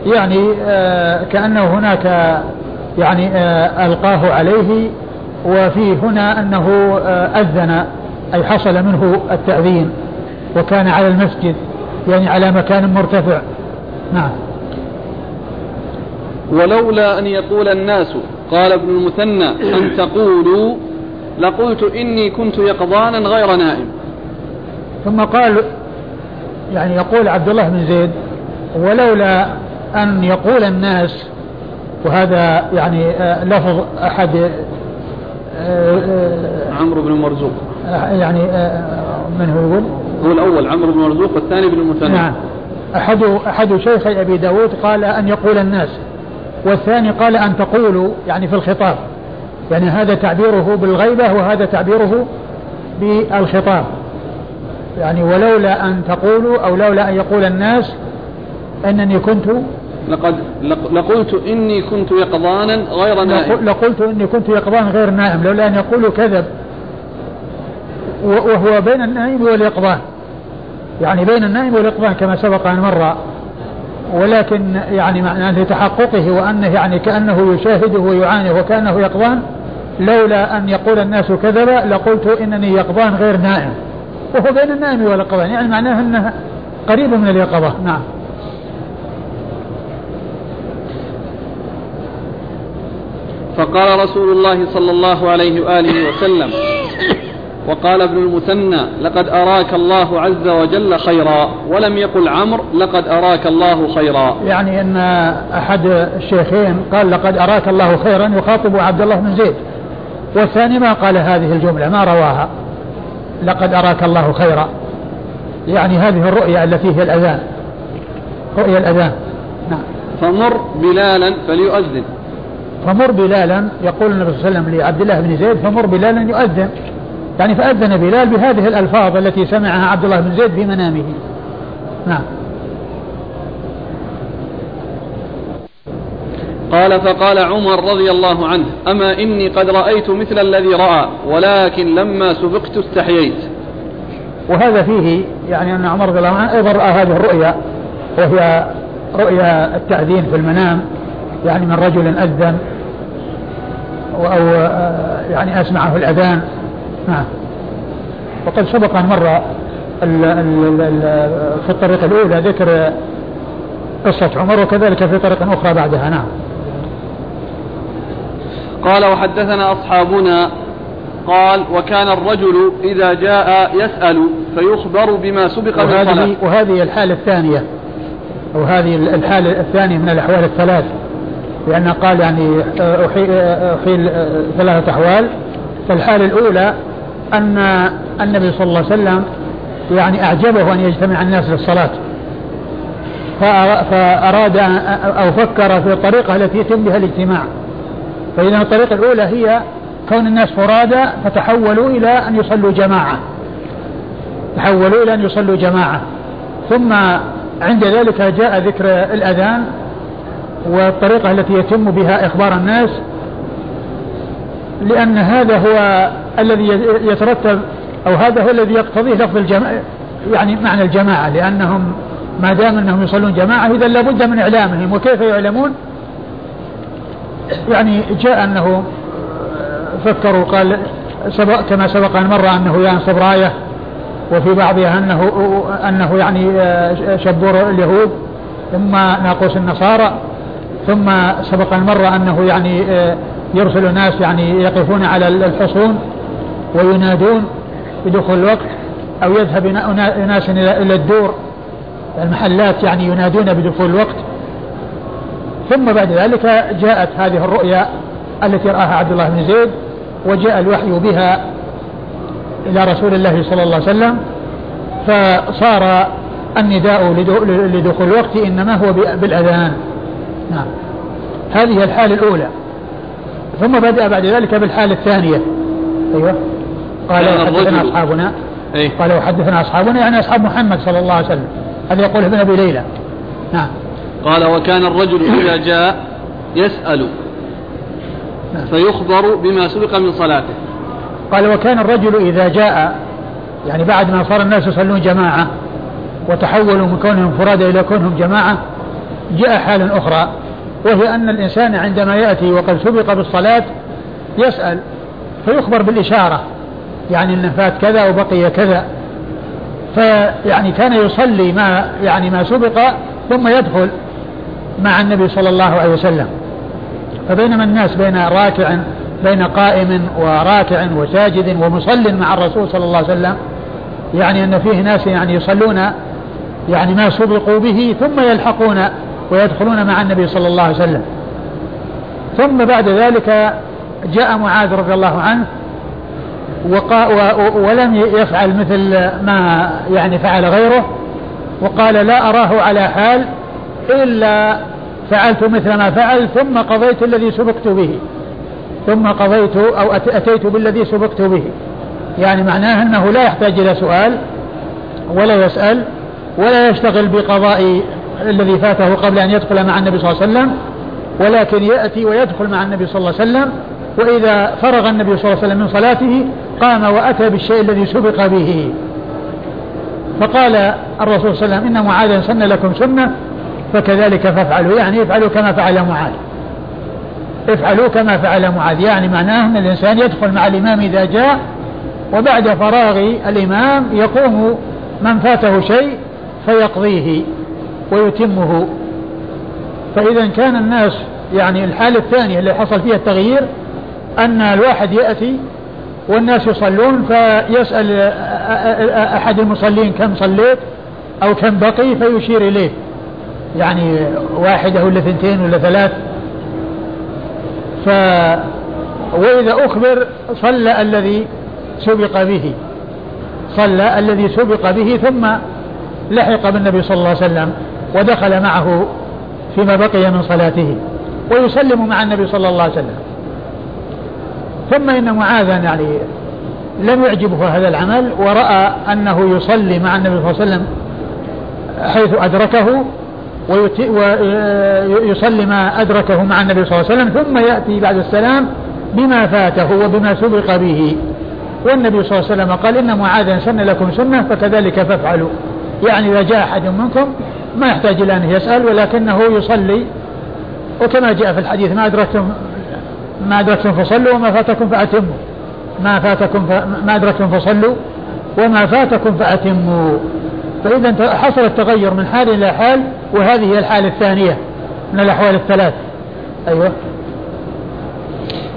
يعني آه، كأنه هناك يعني آه، ألقاه عليه وفي هنا أنه آه، أذن أي حصل منه التأذين وكان على المسجد يعني على مكان مرتفع. نعم. ولولا أن يقول الناس قال ابن المثنى أن تقولوا؟ لقلت إني كنت يقظانا غير نائم. ثم قال يعني يقول عبد الله بن زيد ولولا أن يقول الناس وهذا يعني آه، لفظ أحد آه، آه، عمرو بن مرزوق. يعني من هو يقول؟ هو الأول عمرو بن مرزوق والثاني بن المثنى. نعم. أحد أحد شيخي أبي داود قال أن يقول الناس والثاني قال أن تقولوا يعني في الخطاب. يعني هذا تعبيره بالغيبة وهذا تعبيره بالخطاب. يعني ولولا أن تقولوا أو لولا أن يقول الناس أنني كنت لقد لقلت إني كنت يقظانا غير نائم. لقلت إني كنت يقظانا غير نائم لولا أن يقولوا كذب. وهو بين النائم واليقظان. يعني بين النائم واليقظان كما سبق أن مر. ولكن يعني معناه لتحققه وأنه يعني كأنه يشاهده ويعاني وكأنه يقظان لولا أن يقول الناس كذبا لقلت إنني يقظان غير نائم. وهو بين النائم واليقظان. يعني معناه أنه قريب من اليقظة. نعم. فقال رسول الله صلى الله عليه وآله وسلم وقال ابن المثنى لقد أراك الله عز وجل خيرا ولم يقل عمرو لقد أراك الله خيرا. يعني أن أحد الشيخين قال لقد أراك الله خيرا يخاطب عبد الله بن زيد. والثاني ما قال هذه الجملة ما رواها؟ لقد أراك الله خيرا. يعني هذه الرؤيا التي هي الأذان. رؤيا الأذان. نعم. فمر بلالا فليؤذن. فمر بلالا يقول النبي صلى الله عليه وسلم لعبد الله بن زيد فمر بلالا يؤذن. يعني فأذن بلال بهذه الألفاظ التي سمعها عبد الله بن زيد في منامه. نعم. قال فقال عمر رضي الله عنه أما إني قد رأيت مثل الذي رأى ولكن لما سبقت استحييت. وهذا فيه يعني أن عمر رضي الله عنه أيضا رأى هذه الرؤيا وهي رؤيا التأذين في المنام. يعني من رجل أذن أو يعني أسمعه الأذان. نعم. وقد سبق أن مر في الطريقة الأولى ذكر قصة عمر وكذلك في طريقة أخرى بعدها. نعم. قال وحدثنا أصحابنا. قال وكان الرجل إذا جاء يسأل فيخبر بما سبق من صلاة. وهذه الحالة الثانية أو هذه الحالة الثانية من الأحوال الثلاث. لأن قال يعني أحيل ثلاثة أحوال. فالحالة الأولى أن النبي صلى الله عليه وسلم يعني أعجبه أن يجتمع الناس للصلاة. فأراد أو فكر في الطريقة التي يتم بها الاجتماع. فإذا الطريقة الأولى هي كون الناس فرادى فتحولوا إلى أن يصلوا جماعة. تحولوا إلى أن يصلوا جماعة. ثم عند ذلك جاء ذكر الأذان والطريقة التي يتم بها إخبار الناس لأن هذا هو الذي يترتب أو هذا هو الذي يقتضيه لفظ الجماعة يعني معنى الجماعة لأنهم ما دام أنهم يصلون جماعة إذا لابد من إعلامهم. وكيف يعلمون؟ يعني جاء أنه فكروا قال سبق كما سبق أن مر أنه ينصب راية وفي بعضها أنه أنه يعني شبور اليهود ثم ناقوس النصارى. ثم سبق مر أنه يعني يرسل ناس يعني يقفون على الحصون وينادون بدخول الوقت أو يذهب ناس إلى الدور المحلات يعني ينادون بدخول الوقت. ثم بعد ذلك جاءت هذه الرؤيا التي رآها عبد الله بن زيد وجاء الوحي بها إلى رسول الله صلى الله عليه وسلم فصار النداء لدخول الوقت إنما هو بالأذان. نعم. هذه الحالة الأولى. ثم بدأ بعد ذلك بالحالة الثانية. أيوه. قال وحدثنا أصحابنا. إيه؟ قال وحدثنا أصحابنا يعني أصحاب محمد صلى الله عليه وسلم. هذا يقول ابن أبي ليلى. نعم. قال وكان الرجل إذا جاء يسأل. نعم. فيخبر بما سبق من صلاته. قال وكان الرجل إذا جاء يعني بعد ما صار الناس يصلون جماعة وتحولوا من كونهم فرادى إلى كونهم جماعة جاء حال أخرى. وهي أن الإنسان عندما يأتي وقد سبق بالصلاة يسأل فيخبر بالإشارة يعني أن فات كذا وبقي كذا. فيعني كان يصلي ما يعني ما سبق ثم يدخل مع النبي صلى الله عليه وسلم. فبينما الناس بين راكع بين قائم وراكع وساجد ومصل مع الرسول صلى الله عليه وسلم يعني أن فيه ناس يعني يصلون يعني ما سبقوا به ثم يلحقون ويدخلون مع النبي صلى الله عليه وسلم. ثم بعد ذلك جاء معاذ رضي الله عنه وقا ولم يفعل مثل ما يعني فعل غيره وقال لا أراه على حال إلا فعلت مثل ما فعل ثم قضيت الذي سبقت به ثم قضيت أو أتيت بالذي سبقت به. يعني معناه أنه لا يحتاج إلى سؤال ولا يسأل ولا يشتغل بقضاء الذي فاته قبل أن يدخل مع النبي صلى الله عليه وسلم ولكن يأتي ويدخل مع النبي صلى الله عليه وسلم وإذا فرغ النبي صلى الله عليه وسلم من صلاته قام وأتى بالشيء الذي سبق به. فقال الرسول صلى الله عليه وسلم إن معاذا سن لكم سنة فكذلك فافعلوا. يعني افعلوا كما فعل معاذ. افعلوا كما فعل معاذ. يعني معناه أن الإنسان يدخل مع الإمام إذا جاء وبعد فراغ الإمام يقوم من فاته شيء فيقضيه. ويتمه. فإذا كان الناس يعني الحالة الثانية اللي حصل فيها التغيير أن الواحد يأتي والناس يصلون فيسأل أحد المصلين كم صليت أو كم بقي فيشير إليه. يعني واحدة ولا ثنتين ولا ثلاث. ف وإذا أخبر صلى الذي سبق به. صلى الذي سبق به ثم لحق بالنبي صلى الله عليه وسلم. ودخل معه فيما بقي من صلاته ويسلم مع النبي صلى الله عليه وسلم. ثم إن معاذا يعني لم يعجبه هذا العمل ورأى أنه يصلي مع النبي صلى الله عليه وسلم حيث أدركه ويصلي ما أدركه مع النبي صلى الله عليه وسلم ثم يأتي بعد السلام بما فاته وبما سبق به. والنبي صلى الله عليه وسلم قال إن معاذا سن لكم سنة فكذلك فافعلوا. يعني إذا جاء أحد منكم ما يحتاج إلى أن يسأل ولكنه يصلي. وكما جاء في الحديث ما أدركتم ما أدركتم فصلوا وما فاتكم فأتموا. ما فاتكم. ما أدركتم فصلوا وما فاتكم فأتموا. فإذا حصل التغير من حال إلى حال وهذه هي الحالة الثانية من الأحوال الثلاث. أيوه.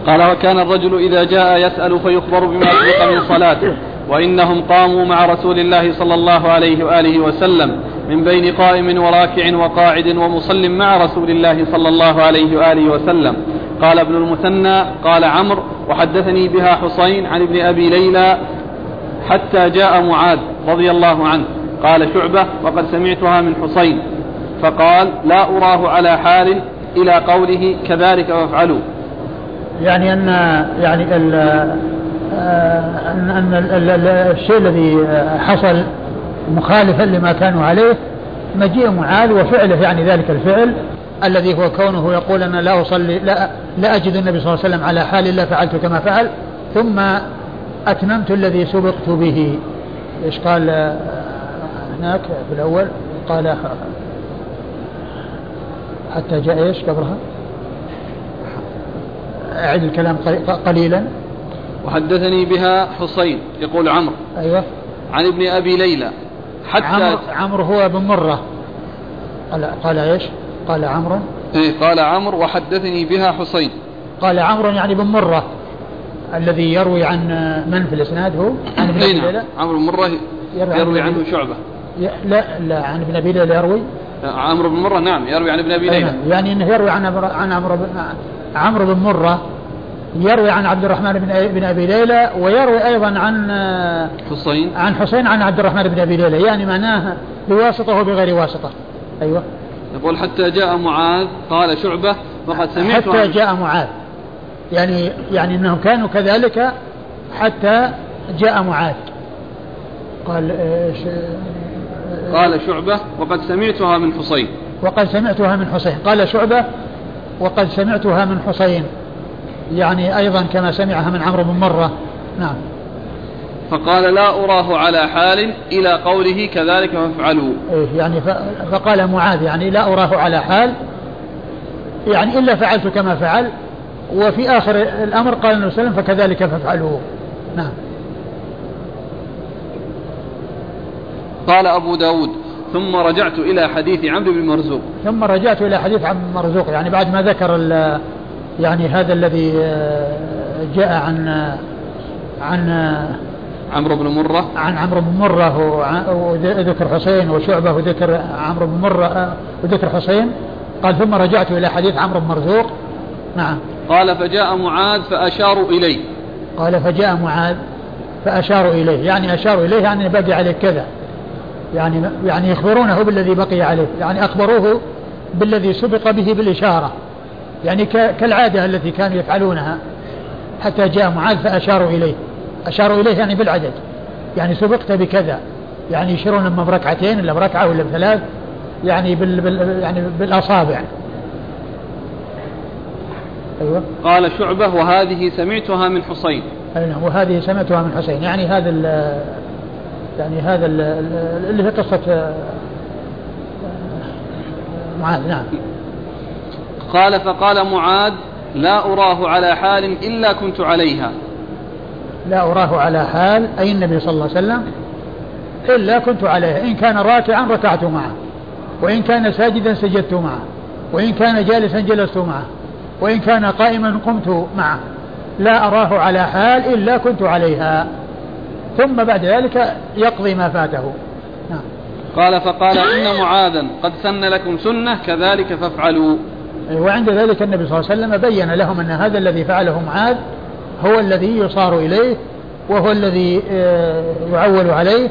قال وكان الرجل إذا جاء يسأل فيخبر بما سبق من صلاته وإنهم قاموا مع رسول الله صلى الله عليه وآله وسلم. من بين قائم وراكع وقاعد ومصل مع رسول الله صلى الله عليه وآله وسلم. قال ابن المثنى قال عمرو وحدثني بها حسين عن ابن أبي ليلى حتى جاء معاذ رضي الله عنه. قال شعبة وقد سمعتها من حسين فقال لا أراه على حال إلى قوله كذلك فافعلوا يعني أن يعني أن أن الشيء الذي حصل مخالفا لما كانوا عليه مجيء معاذ وفعله يعني ذلك الفعل الذي هو كونه يقول أنا لا أصلي لا, لا أجد النبي صلى الله عليه وسلم على حال إلا فعلت كما فعل. ثم أتممت الذي سبقت به. إيش قال هناك في الأول؟ قال حتى جاء إيش قبلها؟ أعد الكلام قليلا. وحدثني بها حصين يقول عمرو. أيوه. عن ابن أبي ليلى. حتى عمرو عمرو هو بن مرة. قال قال إيش؟ قال عمرو. إيه قال عمرو وحدثني بها حسين. قال عمرو يعني بن مرة. الذي يروي عن من في الإسناد هو؟ عن ابن أبي ليلى. عمرو بن مرة يروي, يروي عنه شعبة. لا لا عن ابن أبي ليلى يروي. عمرو بن مرة نعم يروي عن ابن أبي ليلى. يعني إنه يروي عن عن عمرو بن عمرو بن مرة. يروي عن عبد الرحمن بن بن أبي ليلى ويروي أيضا عن حسين. عن حسين عن عبد الرحمن بن أبي ليلى يعني معناه بواسطة وبغير واسطة. أيوه. يقول حتى جاء معاذ قال شعبة وقد سمعت حتى جاء معاذ. يعني يعني إنهم كانوا كذلك حتى جاء معاذ. قال إيش قال شعبة وقد سمعتها من حسين. وقد سمعتها من حسين. قال شعبة وقد سمعتها من حسين. يعني أيضا كما سمعها من عمرو بن مرة. نعم. فقال لا أراه على حال إلى قوله كذلك فافعلوا إيه يعني فقال معاذ يعني لا أراه على حال يعني إلا فعلت كما فعل. وفي آخر الأمر قال النبي صلى الله عليه وسلم فكذلك فافعلوا نعم. قال أبو داود ثم رجعت إلى حديث عمرو بن مرزوق. ثم رجعت إلى حديث عمرو بن مرزوق يعني بعد ما ذكر يعني هذا الذي آه، جاء عن عن عمرو بن مرة. عن عمرو بن مرة وذكر حسين وشعبة وذكر عمرو بن مرة آه، وذكر حسين. قال ثم رجعت إلى حديث عمرو بن مرزوق. نعم. قال فجاء معاذ فأشاروا إليه. قال فجاء معاذ فأشاروا إليه. يعني أشاروا إليه يعني بقي عليه كذا. يعني يعني يخبرونه بالذي بقي عليه. يعني أخبروه بالذي سبق به بالإشارة. يعني كالعادة التي كانوا يفعلونها. حتى جاء معاذ فأشاروا إليه. أشاروا إليه يعني بالعدد. يعني سبقت بكذا. يعني يشيرون اما بركعتين ولا بركعة ولا بثلاث. يعني بال, بال يعني بالأصابع. أيوة. قال شعبة وهذه سمعتها من حسين. أي نعم وهذه سمعتها من حسين. يعني هذا ال يعني هذا ال اللي هي قصة معاذ. نعم. قال فقال معاذ لا أراه على حال إلا كنت عليها. لا أراه على حال أي النبي صلى الله عليه وسلم؟ إلا كنت عليها. إن كان راكعا ركعت معه وإن كان ساجدا سجدت معه وإن كان جالسا جلست معه وإن كان قائما قمت معه. لا أراه على حال إلا كنت عليها. ثم بعد ذلك يقضي ما فاته. نعم. قال فقال إن معاذا قد سن لكم سنة كذلك فافعلوا. وعند ذلك النبي صلى الله عليه وسلم بين لهم أن هذا الذي فعله معاذ هو الذي يصار إليه وهو الذي آه، يعول عليه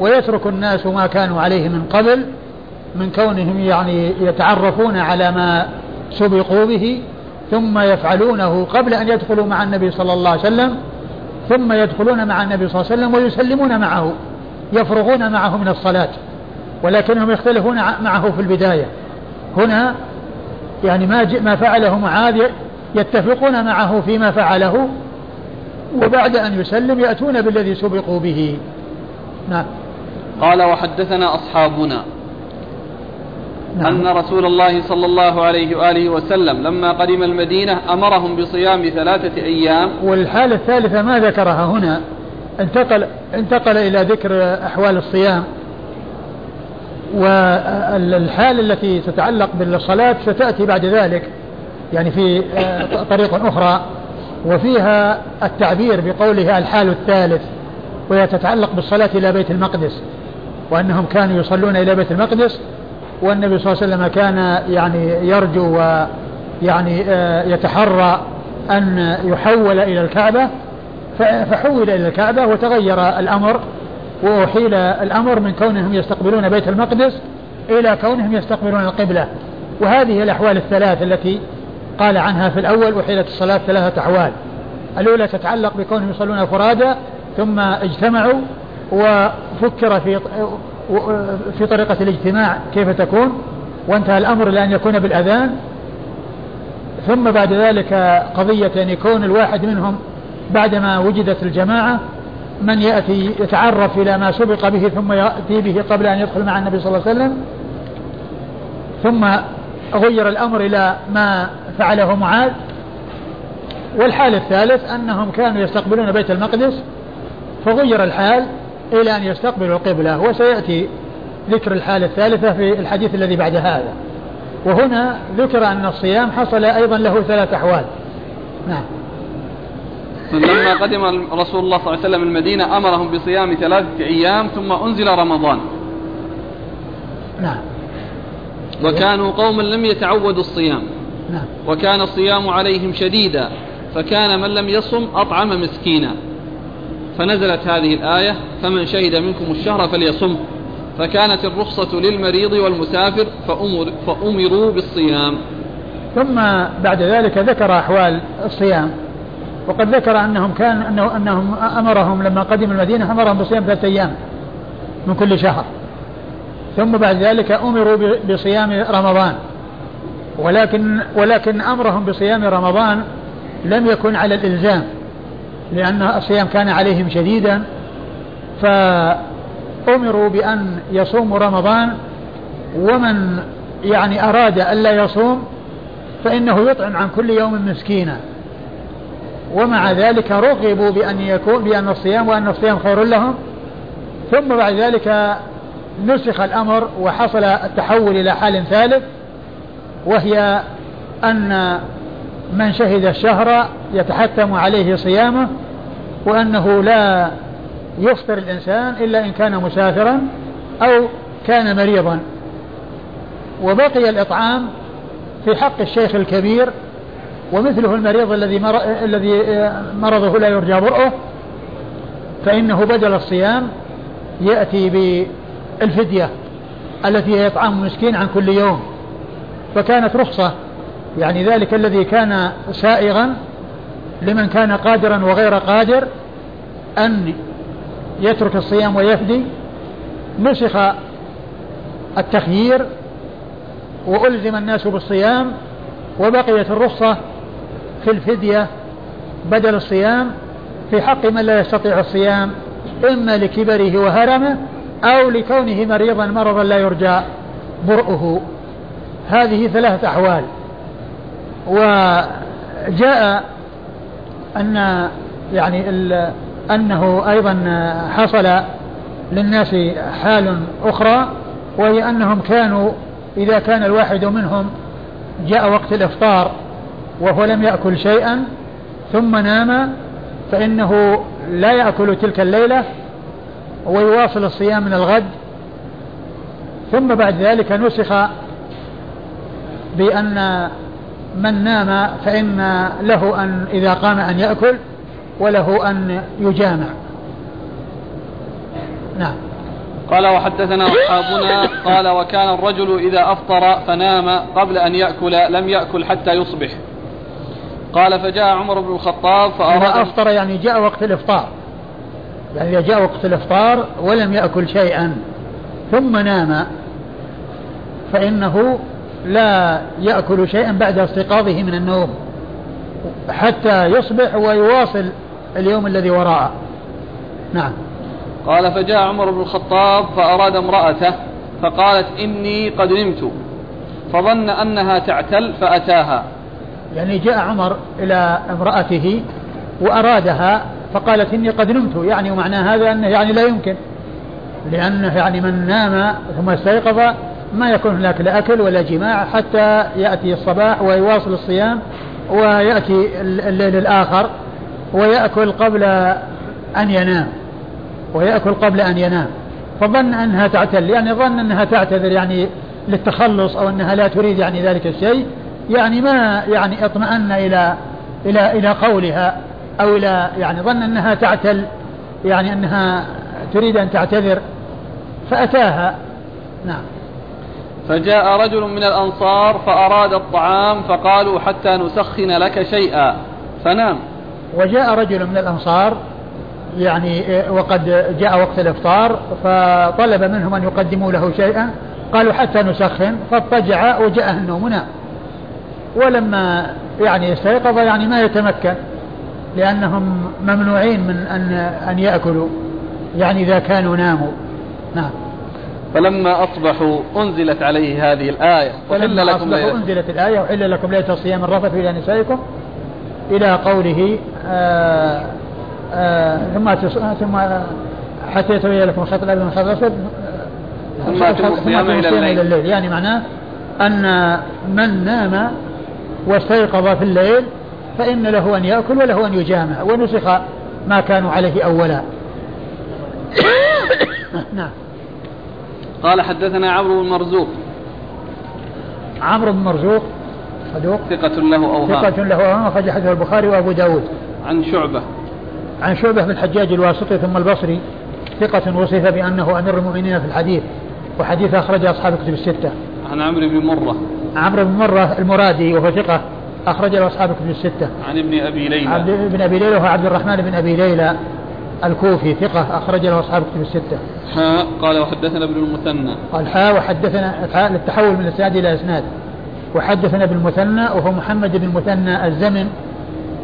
ويترك الناس ما كانوا عليه من قبل من كونهم يعني يتعرفون على ما سبقوا به ثم يفعلونه قبل أن يدخلوا مع النبي صلى الله عليه وسلم ثم يدخلون مع النبي صلى الله عليه وسلم ويسلمون معه يفرغون معه من الصلاة ولكنهم يختلفون معه في البداية. هنا يعني ما ما فعله معاذ يتفقون معه فيما فعله وبعد أن يسلم يأتون بالذي سبقوا به. نعم. قال وحدثنا أصحابنا نعم. أن رسول الله صلى الله عليه وآله وسلم لما قدم المدينة أمرهم بصيام ثلاثة أيام. والحالة الثالثة ما ذكرها هنا انتقل انتقل إلى ذكر أحوال الصيام. والحالة التي تتعلق بالصلاة ستأتي بعد ذلك يعني في آه، طريق أخرى وفيها التعبير بقوله الحال الثالث وهي تتعلق بالصلاة إلى بيت المقدس وأنهم كانوا يصلون إلى بيت المقدس والنبي صلى الله عليه وسلم كان يعني يرجو ويعني آه، يتحرى أن يحول إلى الكعبة فحول إلى الكعبة وتغير الأمر وأحيل الأمر من كونهم يستقبلون بيت المقدس إلى كونهم يستقبلون القبلة. وهذه الأحوال الثلاث التي قال عنها في الأول أحيلت الصلاة ثلاثة أحوال. الأولى تتعلق بكونهم يصلون فرادى ثم اجتمعوا وفكر في في طريقة الاجتماع كيف تكون. وانتهى الأمر إلى أن يكون بالأذان. ثم بعد ذلك قضية أن يكون الواحد منهم بعدما وجدت الجماعة من يأتي يتعرف إلى ما سبق به ثم يأتي به قبل أن يدخل مع النبي صلى الله عليه وسلم ثم غير الأمر إلى ما فعله معاذ. والحال الثالث أنهم كانوا يستقبلون بيت المقدس فغير الحال إلى أن يستقبلوا القبلة. وسيأتي ذكر الحالة الثالثة في الحديث الذي بعد هذا. وهنا ذكر أن الصيام حصل أيضا له ثلاث أحوال. نعم. لما قدم رسول الله صلى الله عليه وسلم المدينة أمرهم بصيام ثلاثة أيام ثم أنزل رمضان. نعم. وكانوا قوما لم يتعودوا الصيام. نعم. وكان الصيام عليهم شديدا فكان من لم يصم أطعم مسكينا. فنزلت هذه الآية فمن شهد منكم الشهر فليصم فكانت الرخصة للمريض والمسافر فأمر فأمروا بالصيام. ثم بعد ذلك ذكر أحوال الصيام. وقد ذكر أنهم كان أنه أنهم أمرهم لما قدم المدينة أمرهم بصيام ثلاثة أيام من كل شهر. ثم بعد ذلك أمروا بصيام رمضان. ولكن ولكن أمرهم بصيام رمضان لم يكن على الإلزام لأن الصيام كان عليهم شديدا. فأمروا بأن يصوموا رمضان ومن يعني أراد ألا يصوم فإنه يطعم عن كل يوم مسكينا. ومع ذلك رغبوا بأن يكون بأن الصيام وأن الصيام خير لهم. ثم بعد ذلك نسخ الأمر وحصل التحول إلى حال ثالث وهي أن من شهد الشهر يتحتم عليه صيامه وأنه لا يفطر الإنسان إلا إن كان مسافرا أو كان مريضا. وبقي الإطعام في حق الشيخ الكبير ومثله المريض الذي. الذي مرضه لا يرجى برؤه فإنه بدل الصيام يأتي بالفدية التي هي إطعام مسكين عن كل يوم فكانت رخصة يعني ذلك الذي كان سائغا لمن كان قادرا وغير قادر أن يترك الصيام ويفدي نسخ التخيير وألزم الناس بالصيام وبقيت الرخصة في الفدية بدل الصيام في حق من لا يستطيع الصيام إما لكبره وهرمه أو لكونه مريضا مرضا لا يرجى برؤه. هذه ثلاثة أحوال. وجاء أن يعني أنه أيضا حصل للناس حال أخرى وهي أنهم كانوا إذا كان الواحد منهم جاء وقت الإفطار وهو لم يأكل شيئا ثم نام فإنه لا يأكل تلك الليلة ويواصل الصيام من الغد. ثم بعد ذلك نسخ بأن من نام فإن له أن إذا قام أن يأكل وله أن يجامع. نعم. قال وحدثنا أصحابنا قال وكان الرجل إذا أفطر فنام قبل أن يأكل لم يأكل حتى يصبح. قال فجاء عمر بن الخطاب فأراد أفطر يعني جاء وقت الإفطار. يعني جاء وقت الإفطار ولم يأكل شيئا ثم نام فإنه لا يأكل شيئا بعد استيقاظه من النوم حتى يصبح ويواصل اليوم الذي وراءه. نعم. قال فجاء عمر بن الخطاب فأراد امرأته فقالت إني قد نمت فظن أنها تعتل فأتاها. يعني جاء عمر إلى امرأته وأرادها فقالت إني قد نمت يعني ومعنى هذا أنه يعني لا يمكن لأنه يعني من نام ثم استيقظ ما يكون هناك لا أكل ولا جماع حتى يأتي الصباح ويواصل الصيام ويأتي الليل الآخر ويأكل قبل أن ينام ويأكل قبل أن ينام فظن أنها تعتل يعني ظن أنها تعتذر يعني للتخلص أو أنها لا تريد يعني ذلك الشيء يعني ما يعني اطمأن إلى إلى إلى قولها أو إلى يعني ظن أنها تعتل يعني أنها تريد أن تعتذر فأتاها. نعم. فجاء رجل من الأنصار فأراد الطعام فقالوا حتى نسخن لك شيئا. فنام. وجاء رجل من الأنصار يعني وقد جاء وقت الإفطار فطلب منهم أن يقدموا له شيئا. قالوا حتى نسخن. فاضطجع وجاءه النوم. نام ولما يعني استيقظ يعني ما يتمكن لأنهم ممنوعين من أن أن يأكلوا يعني إذا كانوا ناموا. نعم. فلما أصبحوا أنزلت عليه هذه الآية فلما لكم أصبحوا أنزلت الآية وحل لكم ليلة الصيام الرفث إلى نسائكم. إلى قوله آآ آآ ثم ثم حتى يتبين لكم الخط الأبيض من الخط الأسود. ثم أتموا الصيام إلى الليل. الليل. يعني معناه أن من نام واستيقظ في الليل فإن له أن يأكل وله أن يجامع ونسخ ما كانوا عليه أولا. نعم. قال حدثنا عمرو بن مرزوق. عمرو بن مرزوق صدوق؟ ثقة له أوهام ثقة له أوهام أخرج حديث البخاري وأبو داود. عن شعبة. عن شعبة بن الحجاج الواسطي ثم البصري ثقة وصف بأنه أمير المؤمنين في الحديث وحديث أخرج أصحاب الكتب الستة. عن عمرو بن مرة. عمرو بن مرة المرادي وهو ثقة أخرج له أصحاب الكتب الستة عن ابن أبي ليلى عبد ابن أبي ليلى وهو عبد الرحمن بن أبي ليلى الكوفي ثقة أخرج له أصحاب الكتب الستة. حاء قال وحدثنا ابن المثنى. قال حاء وحدثنا حاء للتحول من الإسناد إلى إسناد. وحدثنا ابن المثنى وهو محمد بن المثنى الزمن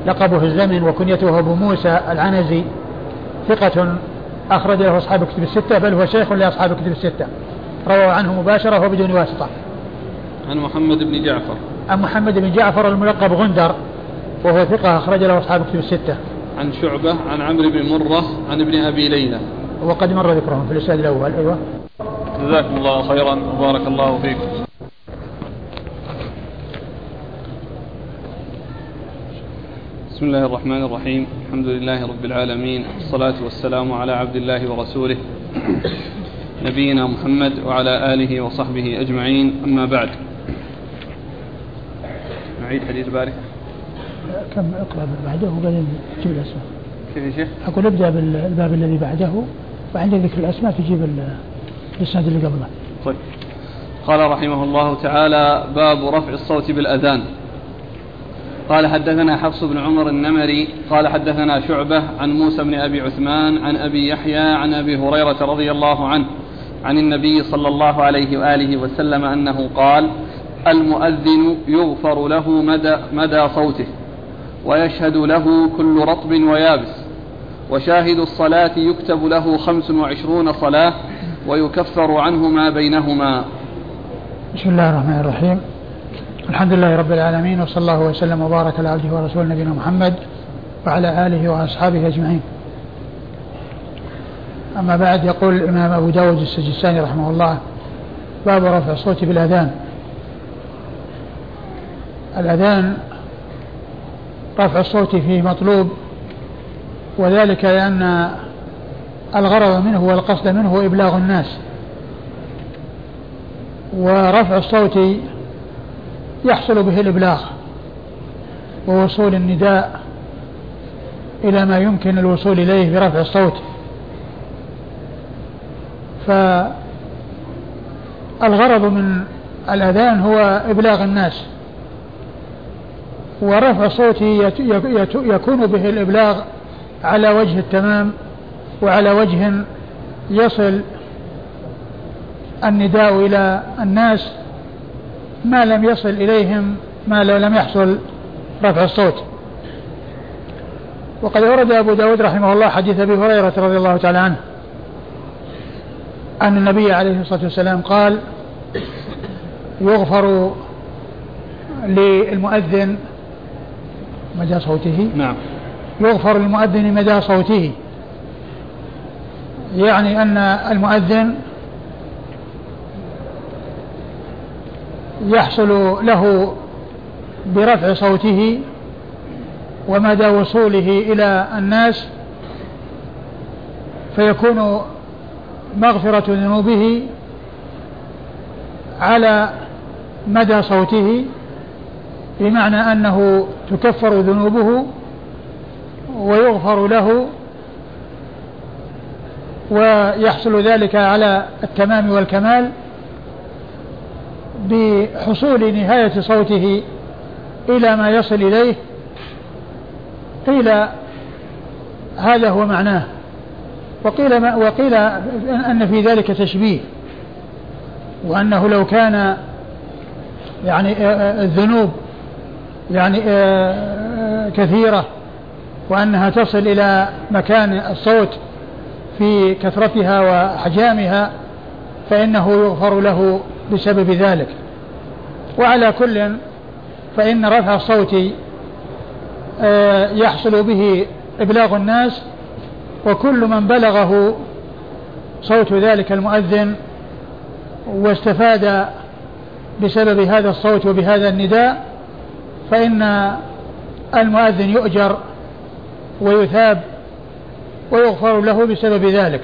لقبه الزمن وكنيته أبو موسى العنزي ثقة أخرج له أصحاب الكتب الستة بل هو شيخ لأصحاب الكتب الستة. روى عنه مباشرة وبدون واسطة. عن محمد بن جعفر. عن محمد بن جعفر الملقب غندر وهو ثقة أخرج له أصحاب الكتب الستة. عن شعبة عن عمرو بن مرة عن ابن أبي ليلى. وقد مر ذكرهم في الإسناد الأول. أيوة. جزاكم الله خيرا وبارك الله فيكم. بسم الله الرحمن الرحيم. الحمد لله رب العالمين والصلاة والسلام على عبد الله ورسوله نبينا محمد وعلى آله وصحبه أجمعين. أما بعد نعيد حديث بارك كم اقرأ بعده وبعدين تجيب الأسماء كيف يا شيخ؟ أقول ابدأ بالباب الذي بعده وعند ذكر الأسماء تجيب الاسناد اللي قبله. طيب. قال رحمه الله تعالى باب رفع الصوت بالأذان. قال حدثنا حفص بن عمر النمري قال حدثنا شعبة عن موسى بن أبي عثمان عن أبي يحيى عن أبي هريرة رضي الله عنه عن النبي صلى الله عليه وآله وسلم أنه قال المؤذن يغفر له مدى, مدى صوته ويشهد له كل رطب ويابس وشاهد الصلاة يكتب له خمس وعشرون صلاة ويكفر عنه ما بينهما. بسم الله الرحمن الرحيم. الحمد لله رب العالمين وصلى الله وسلم وبارك على عبده ورسوله نبينا محمد وعلى آله وأصحابه أجمعين. أما بعد يقول الإمام أبو داود السجستاني رحمه الله باب رفع الصوت بالأذان. الأذان رفع الصوت فيه مطلوب وذلك لأن الغرض منه والقصد منه إبلاغ الناس. ورفع الصوت يحصل به الإبلاغ ووصول النداء إلى ما يمكن الوصول إليه برفع الصوت. فالغرض من الأذان هو إبلاغ الناس. ورفع صوته يكون به الإبلاغ على وجه التمام وعلى وجه يصل النداء إلى الناس ما لم يصل إليهم ما لو لم يحصل رفع الصوت. وقد ورد أبو داود رحمه الله حديث أبي هريرة رضي الله تعالى عنه أن النبي عليه الصلاة والسلام قال يغفر للمؤذن مدى صوته. نعم. يغفر للمؤذن مدى صوته. يعني أن المؤذن يحصل له برفع صوته ومدى وصوله إلى الناس فيكون مغفرة ذنوبه على مدى صوته. بمعنى أنه تكفر ذنوبه ويغفر له ويحصل ذلك على التمام والكمال بحصول نهاية صوته إلى ما يصل إليه. قيل هذا هو معناه. وقيل ما وقيل أن في ذلك تشبيه. وأنه لو كان يعني الذنوب يعني كثيرة وأنها تصل إلى مكان الصوت في كثرتها وأحجامها فإنه يغفر له بسبب ذلك. وعلى كل فإن رفع الصوت يحصل به إبلاغ الناس وكل من بلغه صوت ذلك المؤذن واستفاد بسبب هذا الصوت وبهذا النداء فإن المؤذن يؤجر ويثاب ويغفر له بسبب ذلك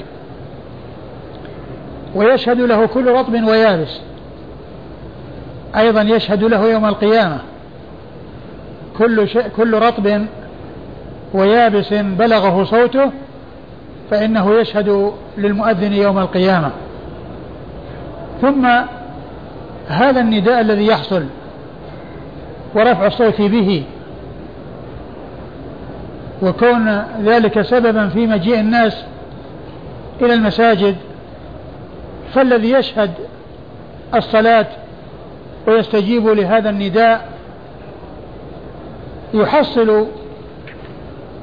ويشهد له كل رطب ويابس أيضا يشهد له يوم القيامة كل شيء كل رطب ويابس بلغه صوته فإنه يشهد للمؤذن يوم القيامة. ثم هذا النداء الذي يحصل ورفع الصوت به. وكون ذلك سببا في مجيء الناس إلى المساجد فالذي يشهد الصلاة ويستجيب لهذا النداء يحصل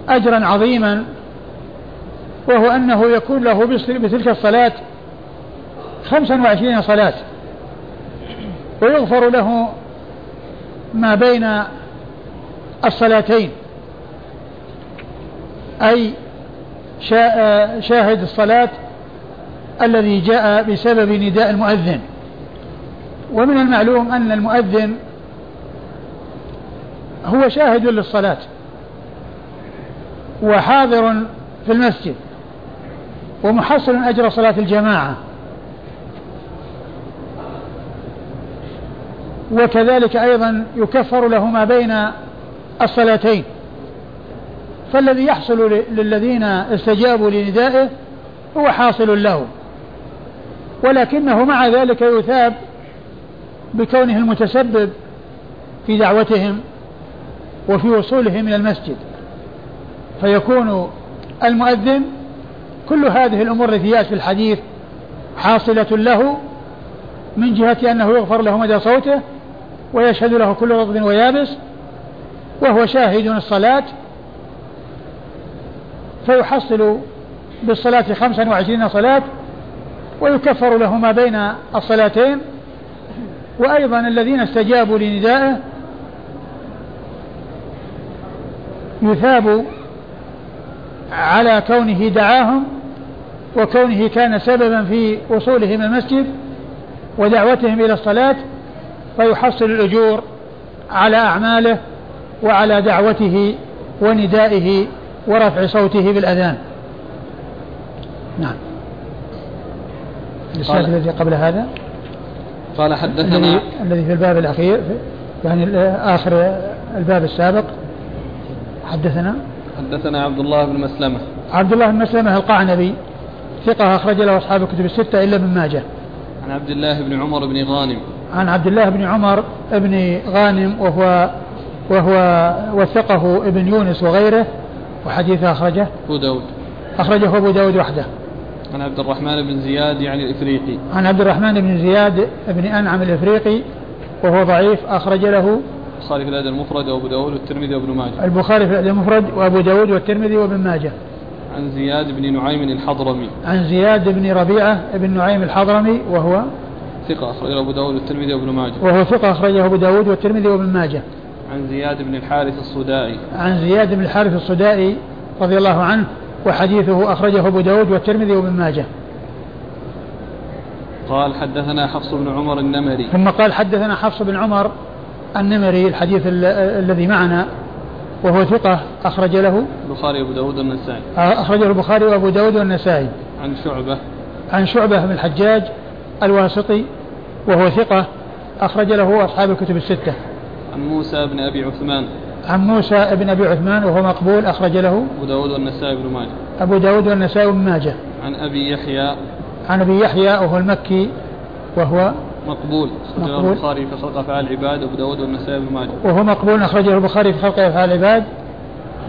أجرا عظيما وهو أنه يكون له بتلك الصلاة خمسا وعشرين صلاة ويغفر له ما بين الصلاتين. أي شاهد الصلاة الذي جاء بسبب نداء المؤذن. ومن المعلوم أن المؤذن هو شاهد للصلاة وحاضر في المسجد ومحصل أجر صلاة الجماعة. وكذلك أيضا يكفر له ما بين الصلاتين. فالذي يحصل للذين استجابوا لندائه هو حاصل له. ولكنه مع ذلك يثاب بكونه المتسبب في دعوتهم وفي وصولهم إلى المسجد. فيكون المؤذن كل هذه الأمور التي جاءت في الحديث حاصلة له من جهة أنه يغفر له مدى صوته ويشهد له كل رطب ويابس وهو شاهد الصلاة فيحصل بالصلاة خمسا وعشرين صلاة ويكفر له ما بين الصلاتين وأيضا الذين استجابوا لندائه يثاب على كونه دعاهم وكونه كان سببا في وصولهم المسجد ودعوتهم إلى الصلاة فيحصل الأجور على أعماله وعلى دعوته وندائه ورفع صوته بالأذان. نعم. الإسناد الذي قبل هذا؟ قال حدثنا الذي, الذي في الباب الأخير يعني آخر الباب السابق. حدثنا؟ حدثنا عبد الله بن مسلمة. عبد الله بن مسلمة القعنبي ثقة أخرج له أصحاب الكتب الستة إلا ابن ماجه. عن عبد الله بن عمر بن غانم. عن عبد الله بن عمر بن غانم وهو وهو وثقه ابن يونس وغيره وحديثه أخرجه. أبو داود. أخرجه أبو داود وحده. عن عبد الرحمن بن زياد يعني الإفريقي. عن عبد الرحمن بن زياد بن أنعم الإفريقي وهو ضعيف أخرج له. البخاري في الأدب المفرد وأبو داود والترمذي وابن ماجه. البخاري في الأدب المفرد وأبو داود والترمذي وابن ماجه. عن زياد بن نعيم الحضرمي. عن زياد بن ربيعة بن نعيم الحضرمي وهو ثقة أخرجه أبو داود والترمذي وابن ماجه. وهو ثقة أخرجه أبو داود والترمذي وابن ماجه. عن زياد بن الحارث الصدائي. عن زياد بن الحارث الصدائي رضي الله عنه وحديثه أخرجه أبو داود والترمذي وابن ماجه. قال حدثنا حفص بن عمر النمري. ثم قال حدثنا حفص بن عمر النمري الحديث الذي معنا وهو ثقة أخرج له. البخاري وأبو داود والنسائي. أخرجه البخاري وأبو داود والنسائي. عن شعبة. عن شعبة بن الحجاج الواسطي وهو ثقة أخرج له أصحاب الكتب الستة. عن موسى بن أبي عثمان. عن موسى بن أبي عثمان وهو مقبول أخرج له أبو داود والنسائي بن ماجه. أبو داود والنسائي بن ماجه. عن أبي يحيى. عن أبي يحيى وهو المكي وهو مقبول. أخرجه البخاري في خلق أفعال العباد. أبو داود والنسائي بن ماجه. وهو مقبول أخرجه البخاري في خلق أفعال العباد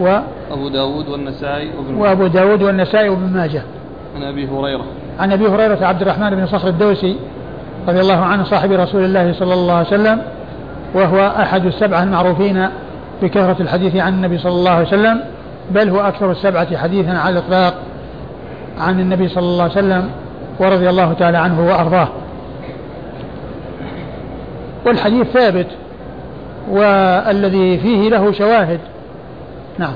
و أبو داود والنسائي وابن وأبو داود والنسائي وابن ماجه. عن أبي هريرة. عن أبي هريرة عبد الرحمن بن صخر الدوسي رضي الله عنه صاحب رسول الله صلى الله عليه وسلم وهو أحد السبعة المعروفين بكثرة الحديث عن النبي صلى الله عليه وسلم بل هو أكثر السبعة حديثا على الإطلاق عن النبي صلى الله عليه وسلم ورضي الله تعالى عنه وأرضاه. والحديث ثابت والذي فيه له شواهد. نعم.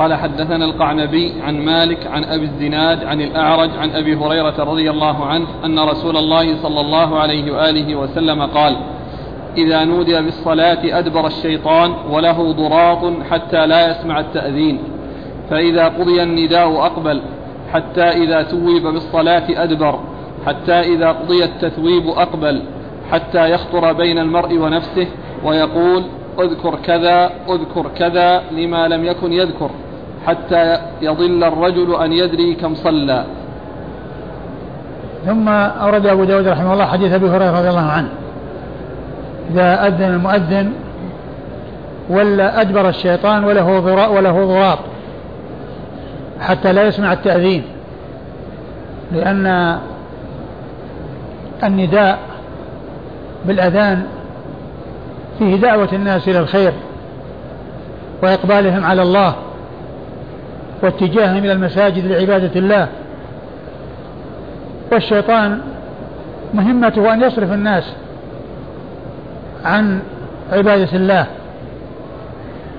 قال حدثنا القعنبي عن مالك عن أبي الزناد عن الأعرج عن أبي هريرة رضي الله عنه أن رسول الله صلى الله عليه وآله وسلم قال إذا نودي بالصلاة أدبر الشيطان وله ضراط حتى لا يسمع التأذين فإذا قضي النداء أقبل حتى إذا ثوب بالصلاة أدبر حتى إذا قضي التثويب أقبل حتى يخطر بين المرء ونفسه ويقول أذكر كذا أذكر كذا لما لم يكن يذكر. حتى يضل الرجل أن يدري كم صلى. ثم أورد أبو داود رحمه الله حديث أبي هريرة رضي الله عنه. إذا أذن المؤذن ولا أدبر الشيطان وله ضراء وله ضراط حتى لا يسمع التأذين. لأن النداء بالأذان فيه دعوة الناس إلى الخير وإقبالهم على الله. واتجاههم إلى المساجد لعبادة الله. والشيطان مهمته أن يصرف الناس عن عبادة الله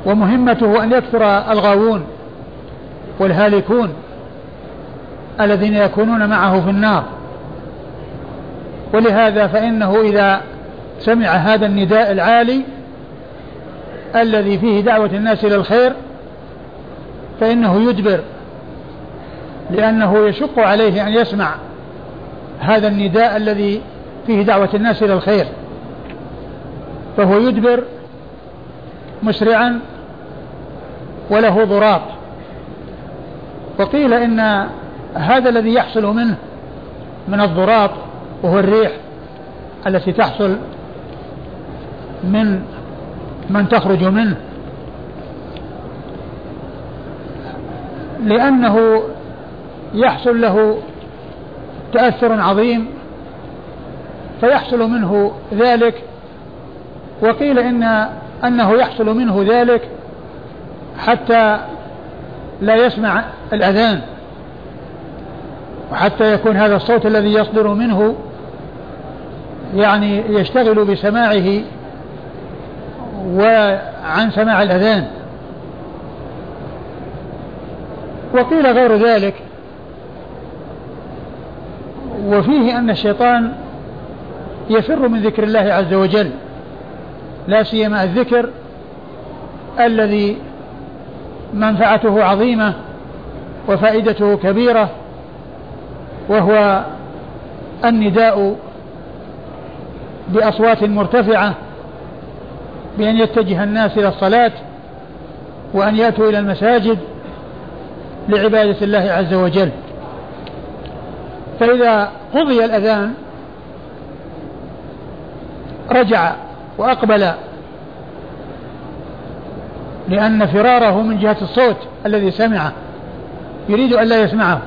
ومهمته أن يكثر الغاوون والهالكون الذين يكونون معه في النار. ولهذا فإنه إذا سمع هذا النداء العالي الذي فيه دعوة الناس إلى الخير فإنه يدبر لأنه يشق عليه أن يسمع هذا النداء الذي فيه دعوة الناس إلى الخير. فهو يدبر مسرعا وله ضراط. وقيل إن هذا الذي يحصل منه من الضراط وهو الريح التي تحصل من من تخرج منه. لأنه يحصل له تأثر عظيم فيحصل منه ذلك. وقيل إن أنه يحصل منه ذلك حتى لا يسمع الأذان وحتى يكون هذا الصوت الذي يصدر منه يعني يشتغل بسماعه وعن سماع الأذان. وقيل غير ذلك. وفيه أن الشيطان يفر من ذكر الله عز وجل لا سيما الذكر الذي منفعته عظيمة وفائدته كبيرة وهو النداء بأصوات مرتفعة بأن يتجه الناس إلى الصلاة وأن يأتوا إلى المساجد لعبادة الله عز وجل. فإذا قضي الأذان رجع وأقبل لأن فراره من جهة الصوت الذي سمعه يريد أن لا يسمعه.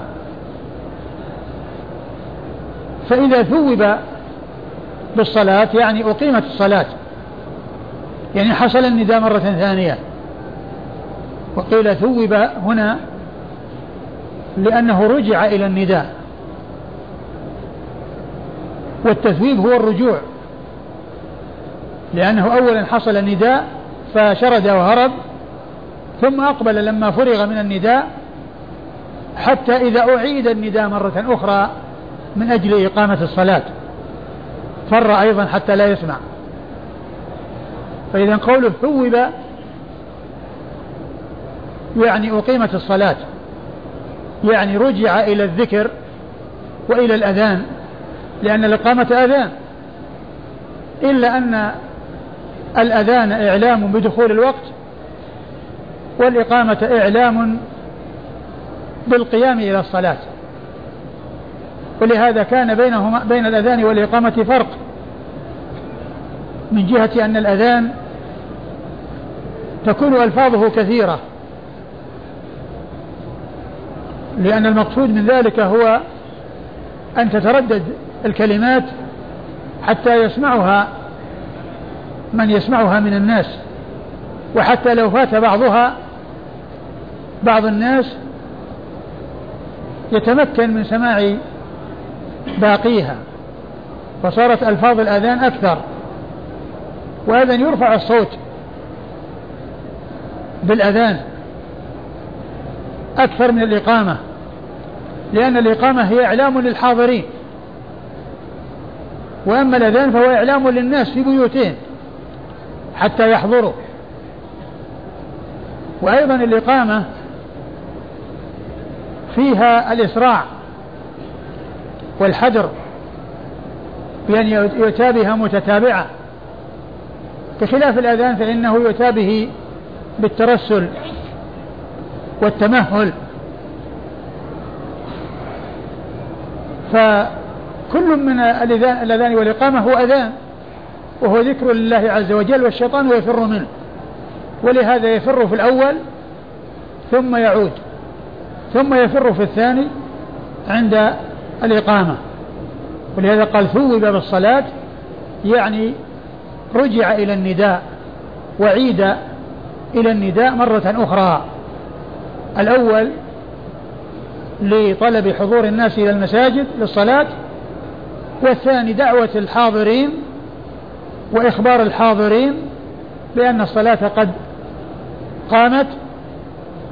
فإذا ثوب بالصلاة يعني أقيمت الصلاة يعني حصل النداء مرة ثانية وقيل ثوب هنا لأنه رجع إلى النداء. والتثويب هو الرجوع. لأنه أولا حصل النداء فشرد وهرب ثم أقبل لما فرغ من النداء حتى إذا أعيد النداء مرة أخرى من أجل إقامة الصلاة. فر أيضا حتى لا يسمع. فإذا قوله ثوب يعني أقيمت الصلاة. يعني رجع إلى الذكر وإلى الأذان لأن الإقامة أذان. إلا أن الأذان إعلام بدخول الوقت والإقامة إعلام بالقيام إلى الصلاة. ولهذا كان بينهما بين الأذان والإقامة فرق من جهة أن الأذان تكون ألفاظه كثيرة. لأن المقصود من ذلك هو أن تتردد الكلمات حتى يسمعها من يسمعها من الناس وحتى لو فات بعضها بعض الناس يتمكن من سماع باقيها فصارت ألفاظ الأذان أكثر وأذن يرفع الصوت بالأذان. أكثر من الإقامة لأن الإقامة هي إعلام للحاضرين. وأما الأذان فهو إعلام للناس في بيوتهم حتى يحضروا. وأيضا الإقامة فيها الإسراع والحدر بأن يؤتى بها متتابعة. بخلاف الأذان فإنه يؤتى به بالترسل. والتمهل. فكل من الأذان والإقامة هو أذان وهو ذكر لله عز وجل والشيطان يفر منه. ولهذا يفر في الأول ثم يعود ثم يفر في الثاني عند الإقامة. ولهذا قال ثوب بالصلاة يعني رجع إلى النداء وعيد إلى النداء مرة أخرى. الأول لطلب حضور الناس إلى المساجد للصلاة والثاني دعوة الحاضرين وإخبار الحاضرين بأن الصلاة قد قامت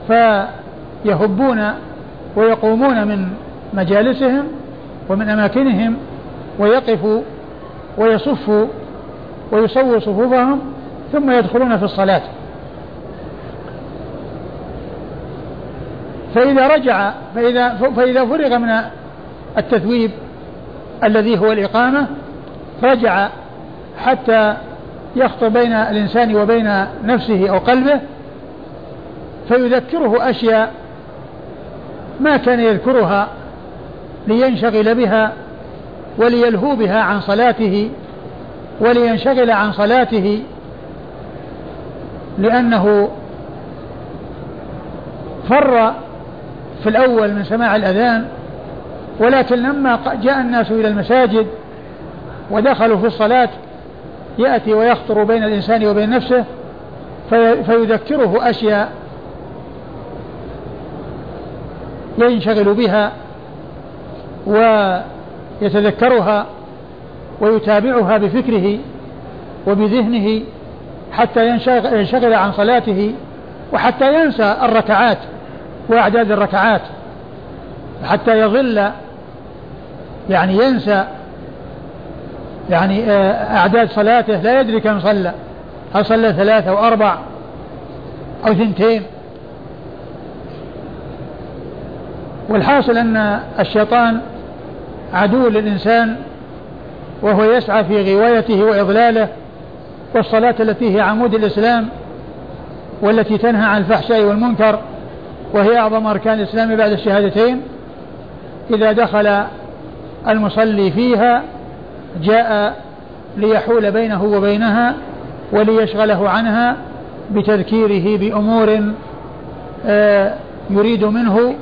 فيهبون ويقومون من مجالسهم ومن أماكنهم ويقفوا ويصفوا ويسووا صفوفهم ثم يدخلون في الصلاة. فإذا رجع فإذا فإذا فرغ من التثويب الذي هو الإقامة رجع حتى يخطر بين الإنسان وبين نفسه أو قلبه فيذكره أشياء ما كان يذكرها لينشغل بها وليلهو بها عن صلاته ولينشغل عن صلاته لأنه فر في الأول من سماع الأذان ولكن لما جاء الناس إلى المساجد ودخلوا في الصلاة يأتي ويخطر بين الإنسان وبين نفسه في فيذكره أشياء ينشغل بها ويتذكرها ويتابعها بفكره وبذهنه حتى ينشغل عن صلاته وحتى ينسى الركعات. وأعداد الركعات حتى يظل يعني ينسى يعني آه، أعداد صلاته لا يدري كم صلى هل صلى ثلاثة أو أربع أو ثنتين. والحاصل أن الشيطان عدو للإنسان وهو يسعى في غوايته وإضلاله والصلاة التي هي عمود الإسلام والتي تنهى عن الفحشاء والمنكر. وهي أعظم أركان الإسلام بعد الشهادتين. إذا دخل المصلي فيها جاء ليحول بينه وبينها وليشغله عنها بتذكيره بأمور آه، يريد منه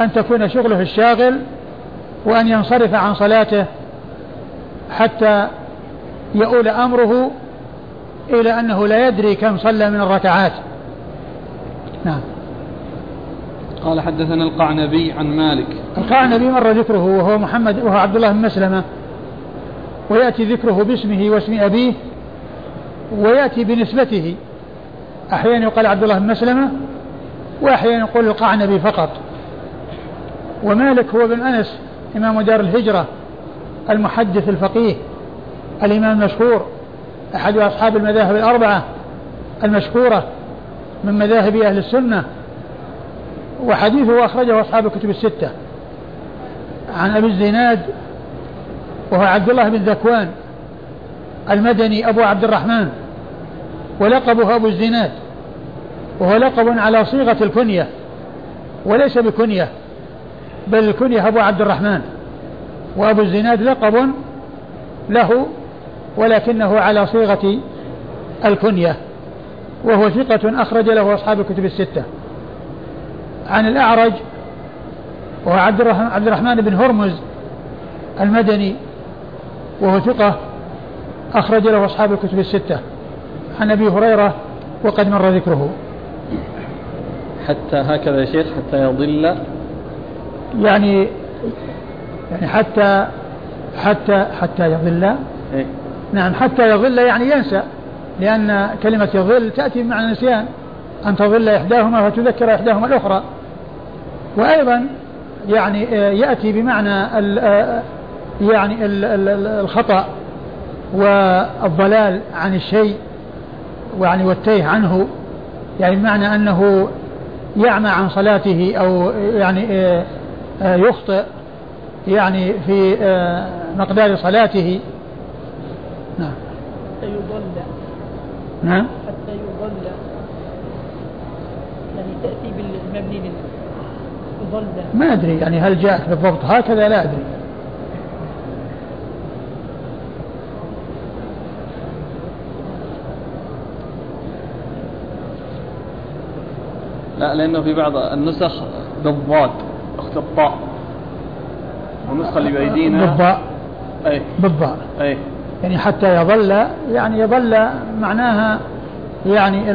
أن تكون شغله الشاغل وأن ينصرف عن صلاته حتى يؤول أمره إلى أنه لا يدري كم صلى من الركعات. نعم. قال حدثنا القعنبي عن مالك. القعنبي مر ذكره وهو محمد وهو عبد الله بن مسلمة. ويأتي ذكره باسمه واسم أبيه ويأتي بنسبته. أحيانا يقال عبد الله بن مسلمة وأحيانا يقول القعنبي فقط. ومالك هو بن أنس إمام دار الهجرة المحدث الفقيه الإمام المشهور أحد أصحاب المذاهب الأربعة المشهورة من مذاهب أهل السنة. وحديثه أخرجه أصحاب الكتب الستة. عن أبي الزناد وهو عبد الله بن ذكوان المدني أبو عبد الرحمن ولقبه أبو الزناد وهو لقب على صيغة الكنية وليس بكنية بل الكنية أبو عبد الرحمن. وأبو الزناد لقب له ولكنه على صيغة الكنية وهو ثقة أخرج له أصحاب الكتب الستة. عن الأعرج وهو عبد الرحمن, بن هرمز المدني وهو ثقة أخرج له أصحاب الكتب الستة. عن أبي هريرة وقد مر ذكره. حتى هكذا يا شيخ حتى يضل. يعني يعني حتى حتى حتى يضل. إيه؟ نعم حتى يضل يعني ينسى لأن كلمة يضل تأتي بمعنى النسيان أن تضل إحداهما فتذكر إحداهما الأخرى. وأيضا يعني آه، يأتي بمعنى ال آه، يعني ال الخطأ والضلال عن الشيء يعني والتيه عنه. يعني بمعنى أنه يعمى عن صلاته أو يعني آه، يخطئ يعني في مقدار صلاته. نعم. حتى يضل نعم حتى يضل يعني بالمبني يضل ما أدري يعني هل جاءت بالضبط؟ هكذا لا أدري. لا لأنه في بعض النسخ بالضاد أخت الطاء والنسخة اللي بأيدينا بالضاء. أي. بالضاء. أي. يعني حتى يظل يعني يظل معناها يعني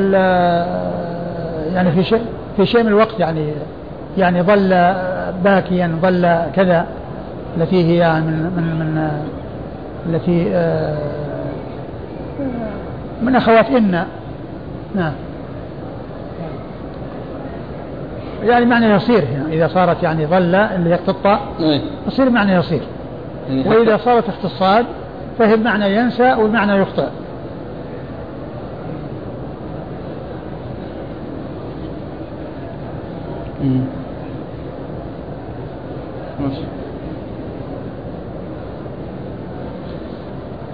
يعني في شيء. في شيء من الوقت يعني يعني ظل باكيا ظل كذا. التي هي من من من التي آه، من أخوات إن. نعم. يعني معنى يصير هنا إذا صارت يعني ظل اللي يقتطع إيه. يصير معنى يصير. يعني وإذا صارت اختصاد فهي بمعنى ينسى وبمعنى يخطئ.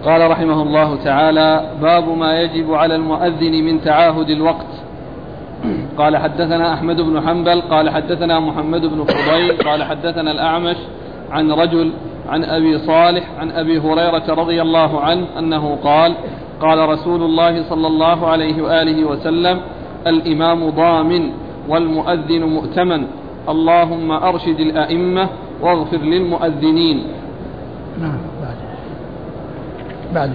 قال رحمه الله تعالى باب ما يجب على المؤذن من تعاهد الوقت. قال حدثنا أحمد بن حنبل قال حدثنا محمد بن فضيل قال حدثنا الأعمش عن رجل عن أبي صالح عن أبي هريرة رضي الله عنه أنه قال قال رسول الله صلى الله عليه وآله وسلم الإمام ضامن. والمؤذن مؤتمن. اللهم أرشد الأئمة واغفر للمؤذنين. نعم بعد.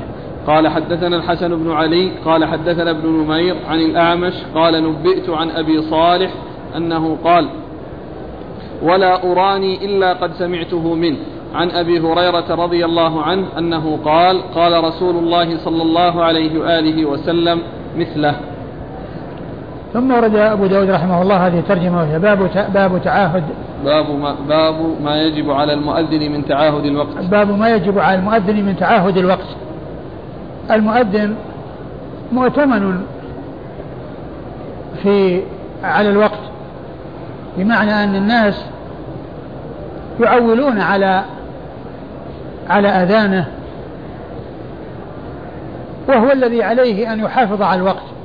قال حدثنا الحسن بن علي قال حدثنا ابن نمير عن الأعمش قال نبئت عن أبي صالح أنه قال ولا أراني إلا قد سمعته منه. عن أبي هريرة رضي الله عنه أنه قال قال رسول الله صلى الله عليه وآله وسلم مثله. ثم ورد أبو داود رحمه الله هذه الترجمة وهي باب باب تعاهد. باب ما, باب ما يجب على المؤذن من تعاهد الوقت. باب ما يجب على المؤذن من تعاهد الوقت. المؤذن مؤتمن في على الوقت بمعنى أن الناس يعولون على على أذانه وهو الذي عليه أن يحافظ على الوقت.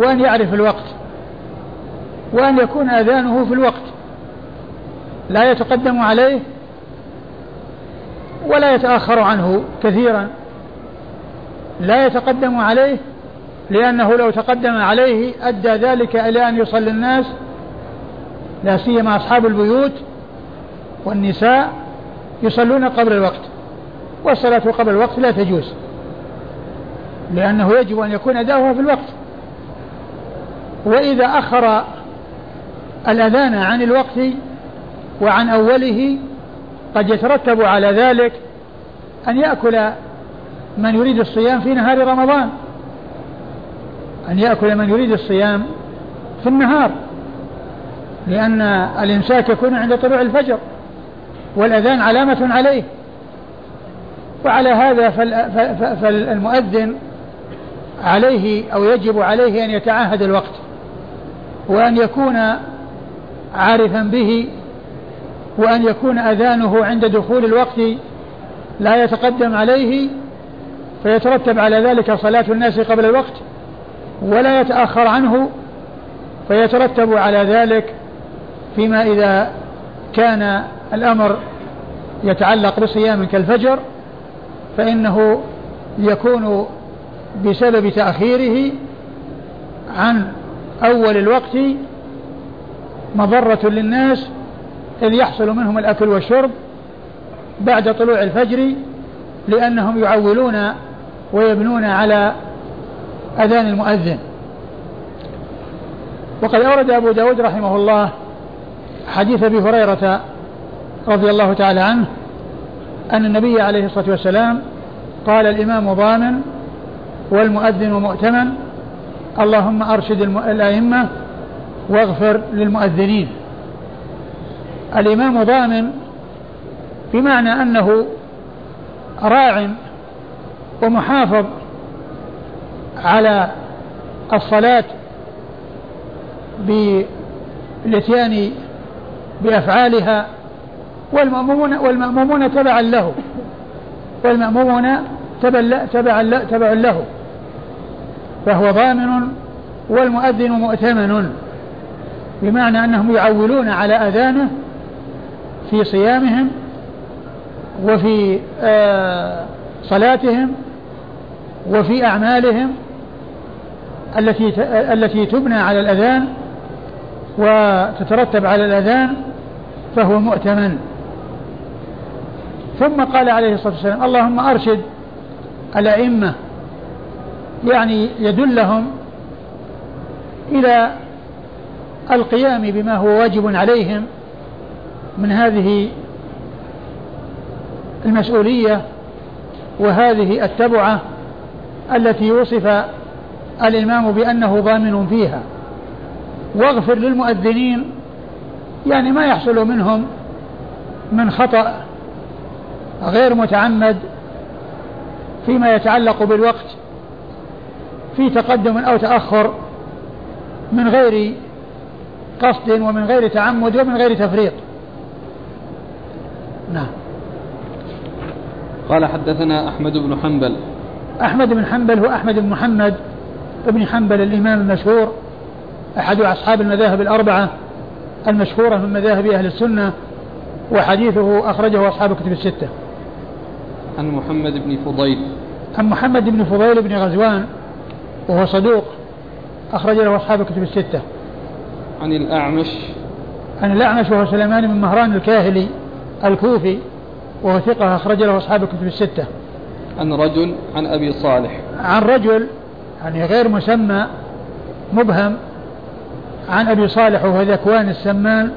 وأن يعرف الوقت وأن يكون أذانه في الوقت. لا يتقدم عليه ولا يتأخر عنه كثيرا. لا يتقدم عليه لأنه لو تقدم عليه أدى ذلك إلى أن يصلي الناس لا سيما أصحاب البيوت والنساء يصلون قبل الوقت والصلاة قبل الوقت لا تجوز لأنه يجب أن يكون أداؤها في الوقت. وإذا أخر الأذان عن الوقت وعن أوله قد يترتب على ذلك أن يأكل من يريد الصيام في نهار رمضان. أن يأكل من يريد الصيام في النهار لأن الإمساك يكون عند طلوع الفجر والأذان علامة عليه. وعلى هذا فالمؤذن عليه أو يجب عليه أن يتعاهد الوقت. وأن يكون عارفا به وأن يكون أذانه عند دخول الوقت لا يتقدم عليه فيترتب على ذلك صلاة الناس قبل الوقت ولا يتأخر عنه فيترتب على ذلك فيما إذا كان الأمر يتعلق بصيام كالفجر فإنه يكون بسبب تأخيره عن أول الوقت مضرة للناس إذ يحصل منهم الأكل والشرب بعد طلوع الفجر لأنهم يعولون ويبنون على أذان المؤذن. وقد أورد أبو داود رحمه الله حديث أبي هريرة رضي الله تعالى عنه أن النبي عليه الصلاة والسلام قال الإمام ضامن والمؤذن مؤتمن اللهم أرشد الأئمة واغفر للمؤذنين. الإمام ضامن بمعنى أنه راع ومحافظ على الصلاة بالإتيان بأفعالها والمأمومون والمأمومون تبعا له. والمأمومون تبعا تبع له. فهو ضامن والمؤذن مؤتمن بمعنى أنهم يعولون على أذانه في صيامهم وفي آه صلاتهم وفي أعمالهم التي التي تبنى على الأذان وتترتب على الأذان فهو مؤتمن. ثم قال عليه الصلاة والسلام اللهم أرشد الأئمة يعني يدلهم إلى القيام بما هو واجب عليهم من هذه المسؤولية وهذه التبعة التي وصف الإمام بأنه ضامن فيها. واغفر للمؤذنين يعني ما يحصل منهم من خطأ غير متعمد فيما يتعلق بالوقت. في تقدم أو تأخر من غير قصد ومن غير تعمد ومن غير تفريط. نعم. قال حدثنا أحمد بن حنبل. أحمد بن حنبل هو أحمد بن محمد بن حنبل الإمام المشهور أحد أصحاب المذاهب الأربعة المشهورة من مذاهب أهل السنة وحديثه أخرجه أصحاب الكتب الستة. عن محمد بن فضيل. عن محمد بن فضيل بن غزوان وهو صدوق. أخرج له أصحاب الكتب الستة. عن الأعمش. عن الأعمش وهو سليمان بن مهران الكاهلي الكوفي وهو ثقة أخرج له أصحاب الكتب الستة. عن رجل عن أبي صالح. عن رجل يعني غير مسمى مبهم عن أبي صالح وهو ذكوان السمان.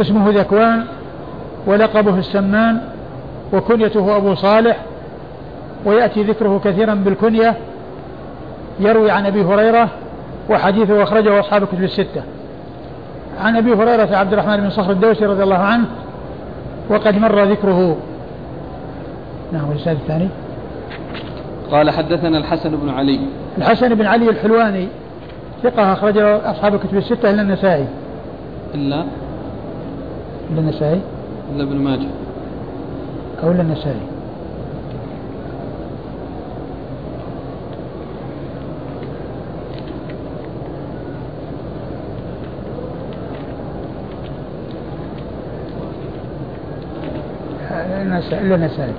اسمه ذكوان ولقبه السمان وكنيته أبو صالح. ويأتي ذكره كثيرا بالكنية يروي عن أبي هريرة وحديثه أخرجه أصحاب الكتب الستة. عن أبي هريرة عبد الرحمن بن صخر الدوسي رضي الله عنه وقد مر ذكره. نعم والإسناد الثاني. قال حدثنا الحسن بن علي. الحسن بن علي الحلواني ثقة أخرجه أصحاب الكتب الستة إلا النسائي. إلا؟ إلا النسائي؟ إلا ابن ماجه. أو إلا النسائي. إلا النسائي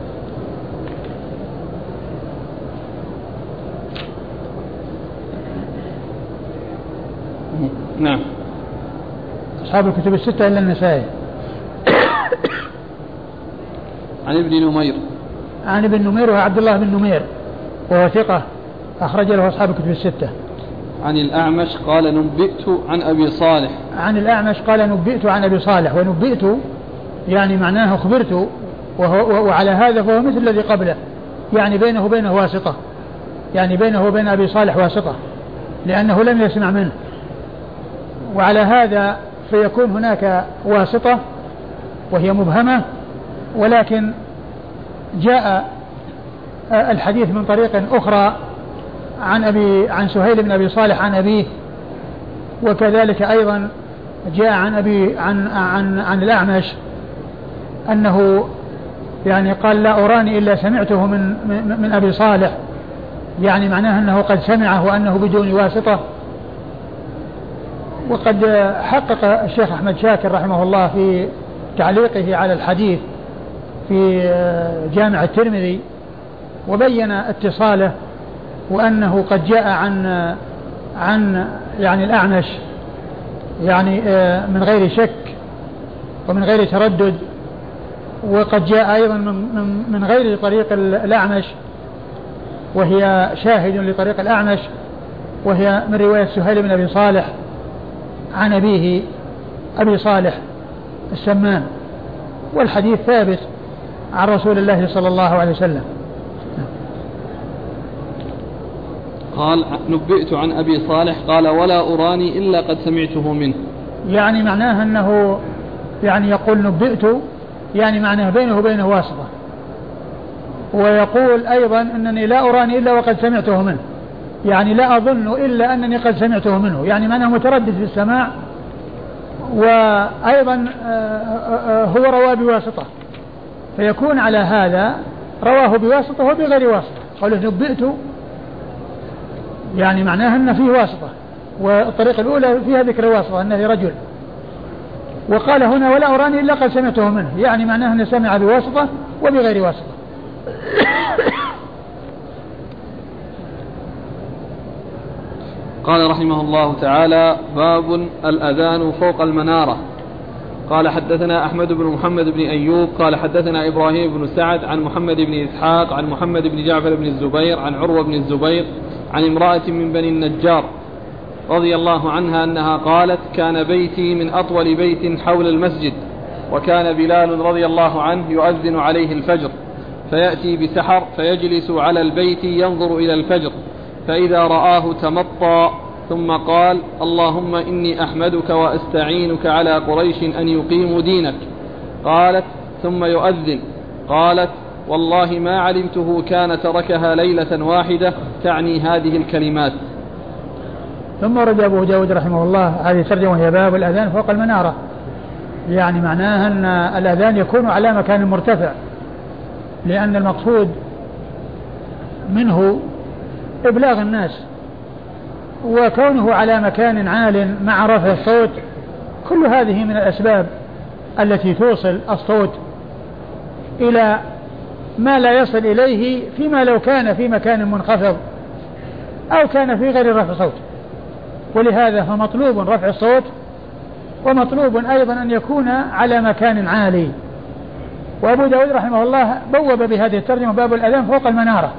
نعم. أصحاب الكتب الستة إلا النسائي. عن ابن نمير. عن ابن نمير وهو عبد الله بن نمير وهو ثقة أخرج له أصحاب الكتب الستة. عن الأعمش قال نبئت عن أبي صالح. عن الأعمش قال نبئت عن أبي صالح ونبئت يعني معناه أخبرت وهو وعلى هذا فهو مثل الذي قبله. يعني بينه وبينه واسطة. يعني بينه وبين أبي صالح واسطة. لأنه لم يسمع منه. وعلى هذا فيكون هناك واسطة وهي مبهمة. ولكن جاء الحديث من طريق أخرى عن أبي عن سهيل بن أبي صالح عن أبيه. وكذلك أيضا جاء عن أبي عن عن عن الأعمش أنه يعني قال لا أراني إلا سمعته من من, من أبي صالح. يعني معناه أنه قد سمعه وأنه بدون واسطة. وقد حقق الشيخ أحمد شاكر رحمه الله في تعليقه على الحديث في جامع الترمذي وبين اتصاله وأنه قد جاء عن عن يعني الأعمش يعني من غير شك ومن غير تردد. وقد جاء أيضا من, من غير طريق الأعمش وهي شاهد لطريق الأعمش وهي من رواية سهيل بن أبي صالح عن أبيه أبي صالح السمان والحديث ثابت عن رسول الله صلى الله عليه وسلم. قال نبئت عن أبي صالح قال ولا أراني إلا قد سمعته منه. يعني معناه أنه يعني يقول نبئت يعني معناه بينه وبينه واسطة. ويقول أيضا أنني لا أراني إلا وقد سمعته منه. يعني لا أظن إلا أنني قد سمعته منه. يعني معناه متردد في السماع. وأيضا آه، آه، آه، هو رواه بواسطة. فيكون على هذا رواه بواسطة وبغير واسطة. قوله نبئت يعني معناه أن فيه واسطة. والطريقة الأولى فيها ذكر الواسطة أنه رجل. وقال هنا ولا أراني إلا قد سمعته منه يعني معناه أنه سمع بواسطة وبغير واسطة. قال رحمه الله تعالى باب الأذان فوق المنارة. قال حدثنا أحمد بن محمد بن أيوب قال حدثنا إبراهيم بن سعد عن محمد بن إسحاق عن محمد بن جعفر بن الزبير عن عروة بن الزبير عن امرأة من بني النجار. رضي الله عنها أنها قالت كان بيتي من أطول بيت حول المسجد وكان بلال رضي الله عنه يؤذن عليه الفجر فيأتي بسحر فيجلس على البيت ينظر إلى الفجر فإذا رآه تمطى ثم قال اللهم إني أحمدك وأستعينك على قريش أن يقيموا دينك. قالت ثم يؤذن قالت والله ما علمته كان تركها ليلة واحدة تعني هذه الكلمات. ثم ورد أبو داود رحمه الله هذه ترجمة وهي باب الأذان فوق المنارة. يعني معناها أن الأذان يكون على مكان مرتفع لأن المقصود منه إبلاغ الناس وكونه على مكان عال مع رفع الصوت كل هذه من الأسباب التي توصل الصوت إلى ما لا يصل إليه فيما لو كان في مكان منخفض أو كان في غير رفع صوت. ولهذا فمطلوب رفع الصوت ومطلوب أيضا أن يكون على مكان عالي. وأبو داود رحمه الله بوب بهذه الترجمة باب الأذان فوق المنارة.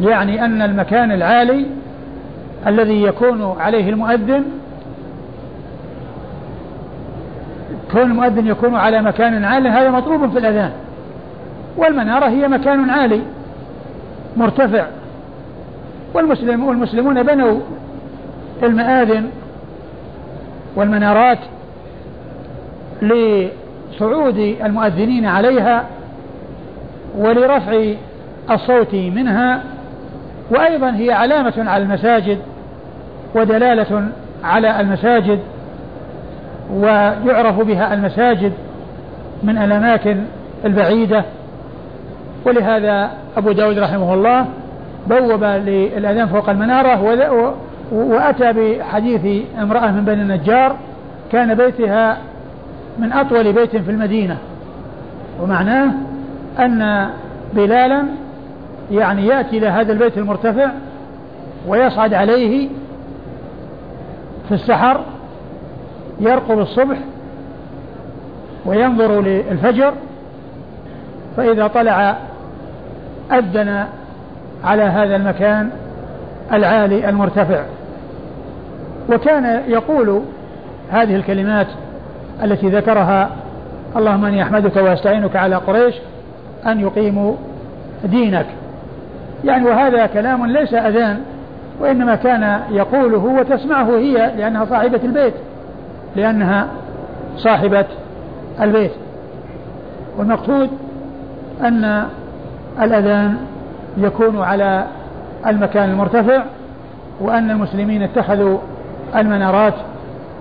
يعني أن المكان العالي الذي يكون عليه المؤذن كون المؤذن يكون على مكان عالي هذا مطلوب في الأذان. والمنارة هي مكان عالي مرتفع. والمسلم والمسلمون بنوا المآذن والمنارات لصعود المؤذنين عليها ولرفع الصوت منها وأيضا هي علامة على المساجد ودلالة على المساجد ويعرف بها المساجد من الأماكن البعيدة. ولهذا أبو داود رحمه الله بوب للأذان فوق المنارة وأتى بحديث امرأة من بني النجار كان بيتها من أطول بيت في المدينة. ومعناه أن بلالا يعني يأتي إلى هذا البيت المرتفع ويصعد عليه في السحر يرقب الصبح وينظر للفجر فإذا طلع أذن على هذا المكان العالي المرتفع. وكان يقول هذه الكلمات التي ذكرها اللهم إني أحمدك وأستعينك على قريش أن يقيموا دينك. يعني وهذا كلام ليس أذان وإنما كان يقوله وتسمعه هي لأنها صاحبة البيت لأنها صاحبة البيت. والمقصود أن الأذان يكون على المكان المرتفع وأن المسلمين اتخذوا المنارات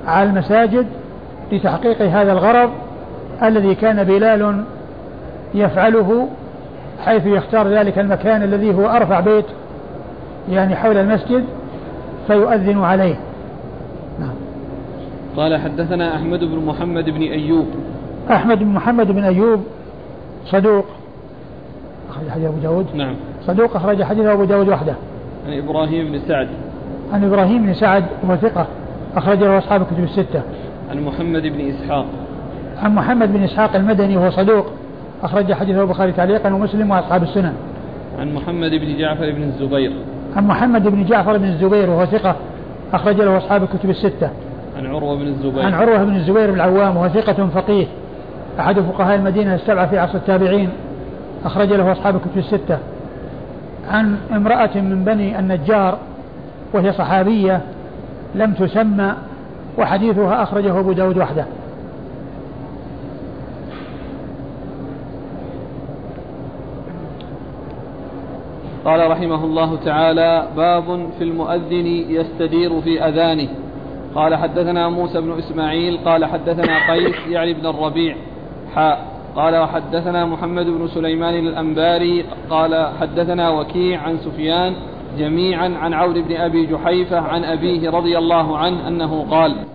على المساجد لتحقيق هذا الغرض الذي كان بلال يفعله حيث يختار ذلك المكان الذي هو أرفع بيت يعني حول المسجد فيؤذن عليه. نعم. قال حدثنا أحمد بن محمد بن أيوب. أحمد بن محمد بن أيوب صدوق. أخرج حديث أبو داود. نعم. صدوق أخرج حديث أبو داود وحده. عن إبراهيم بن سعد. عن إبراهيم بن سعد وهو ثقة أخرج له أصحاب الكتب الستة. عن محمد بن إسحاق. عن محمد بن إسحاق المدني وهو صدوق أخرج حديثه البخاري تعليقا ومسلم وأصحاب السنن. عن محمد بن جعفر بن الزبير. عن محمد بن جعفر بن الزبير وهو ثقة أخرج له أصحاب الكتب الستة. عن عروة بن الزبير. عن عروة بن الزبير بن العوام وهو ثقة فقيه أحد فقهاء المدينة السبعة في عصر التابعين أخرج له أصحاب الكتب الستة. عن امرأة من بني النجار وهي صحابية لم تسمى وحديثها أخرجه أبو داود وحده. قال رحمه الله تعالى باب في المؤذن يستدير في أذانه. قال حدثنا موسى بن إسماعيل قال حدثنا قيس يعني بن الربيع حاء قال وحدثنا محمد بن سليمان الأنباري قال حدثنا وكيع عن سفيان جميعا عن عون بن أبي جحيفة عن أبيه رضي الله عنه أنه قال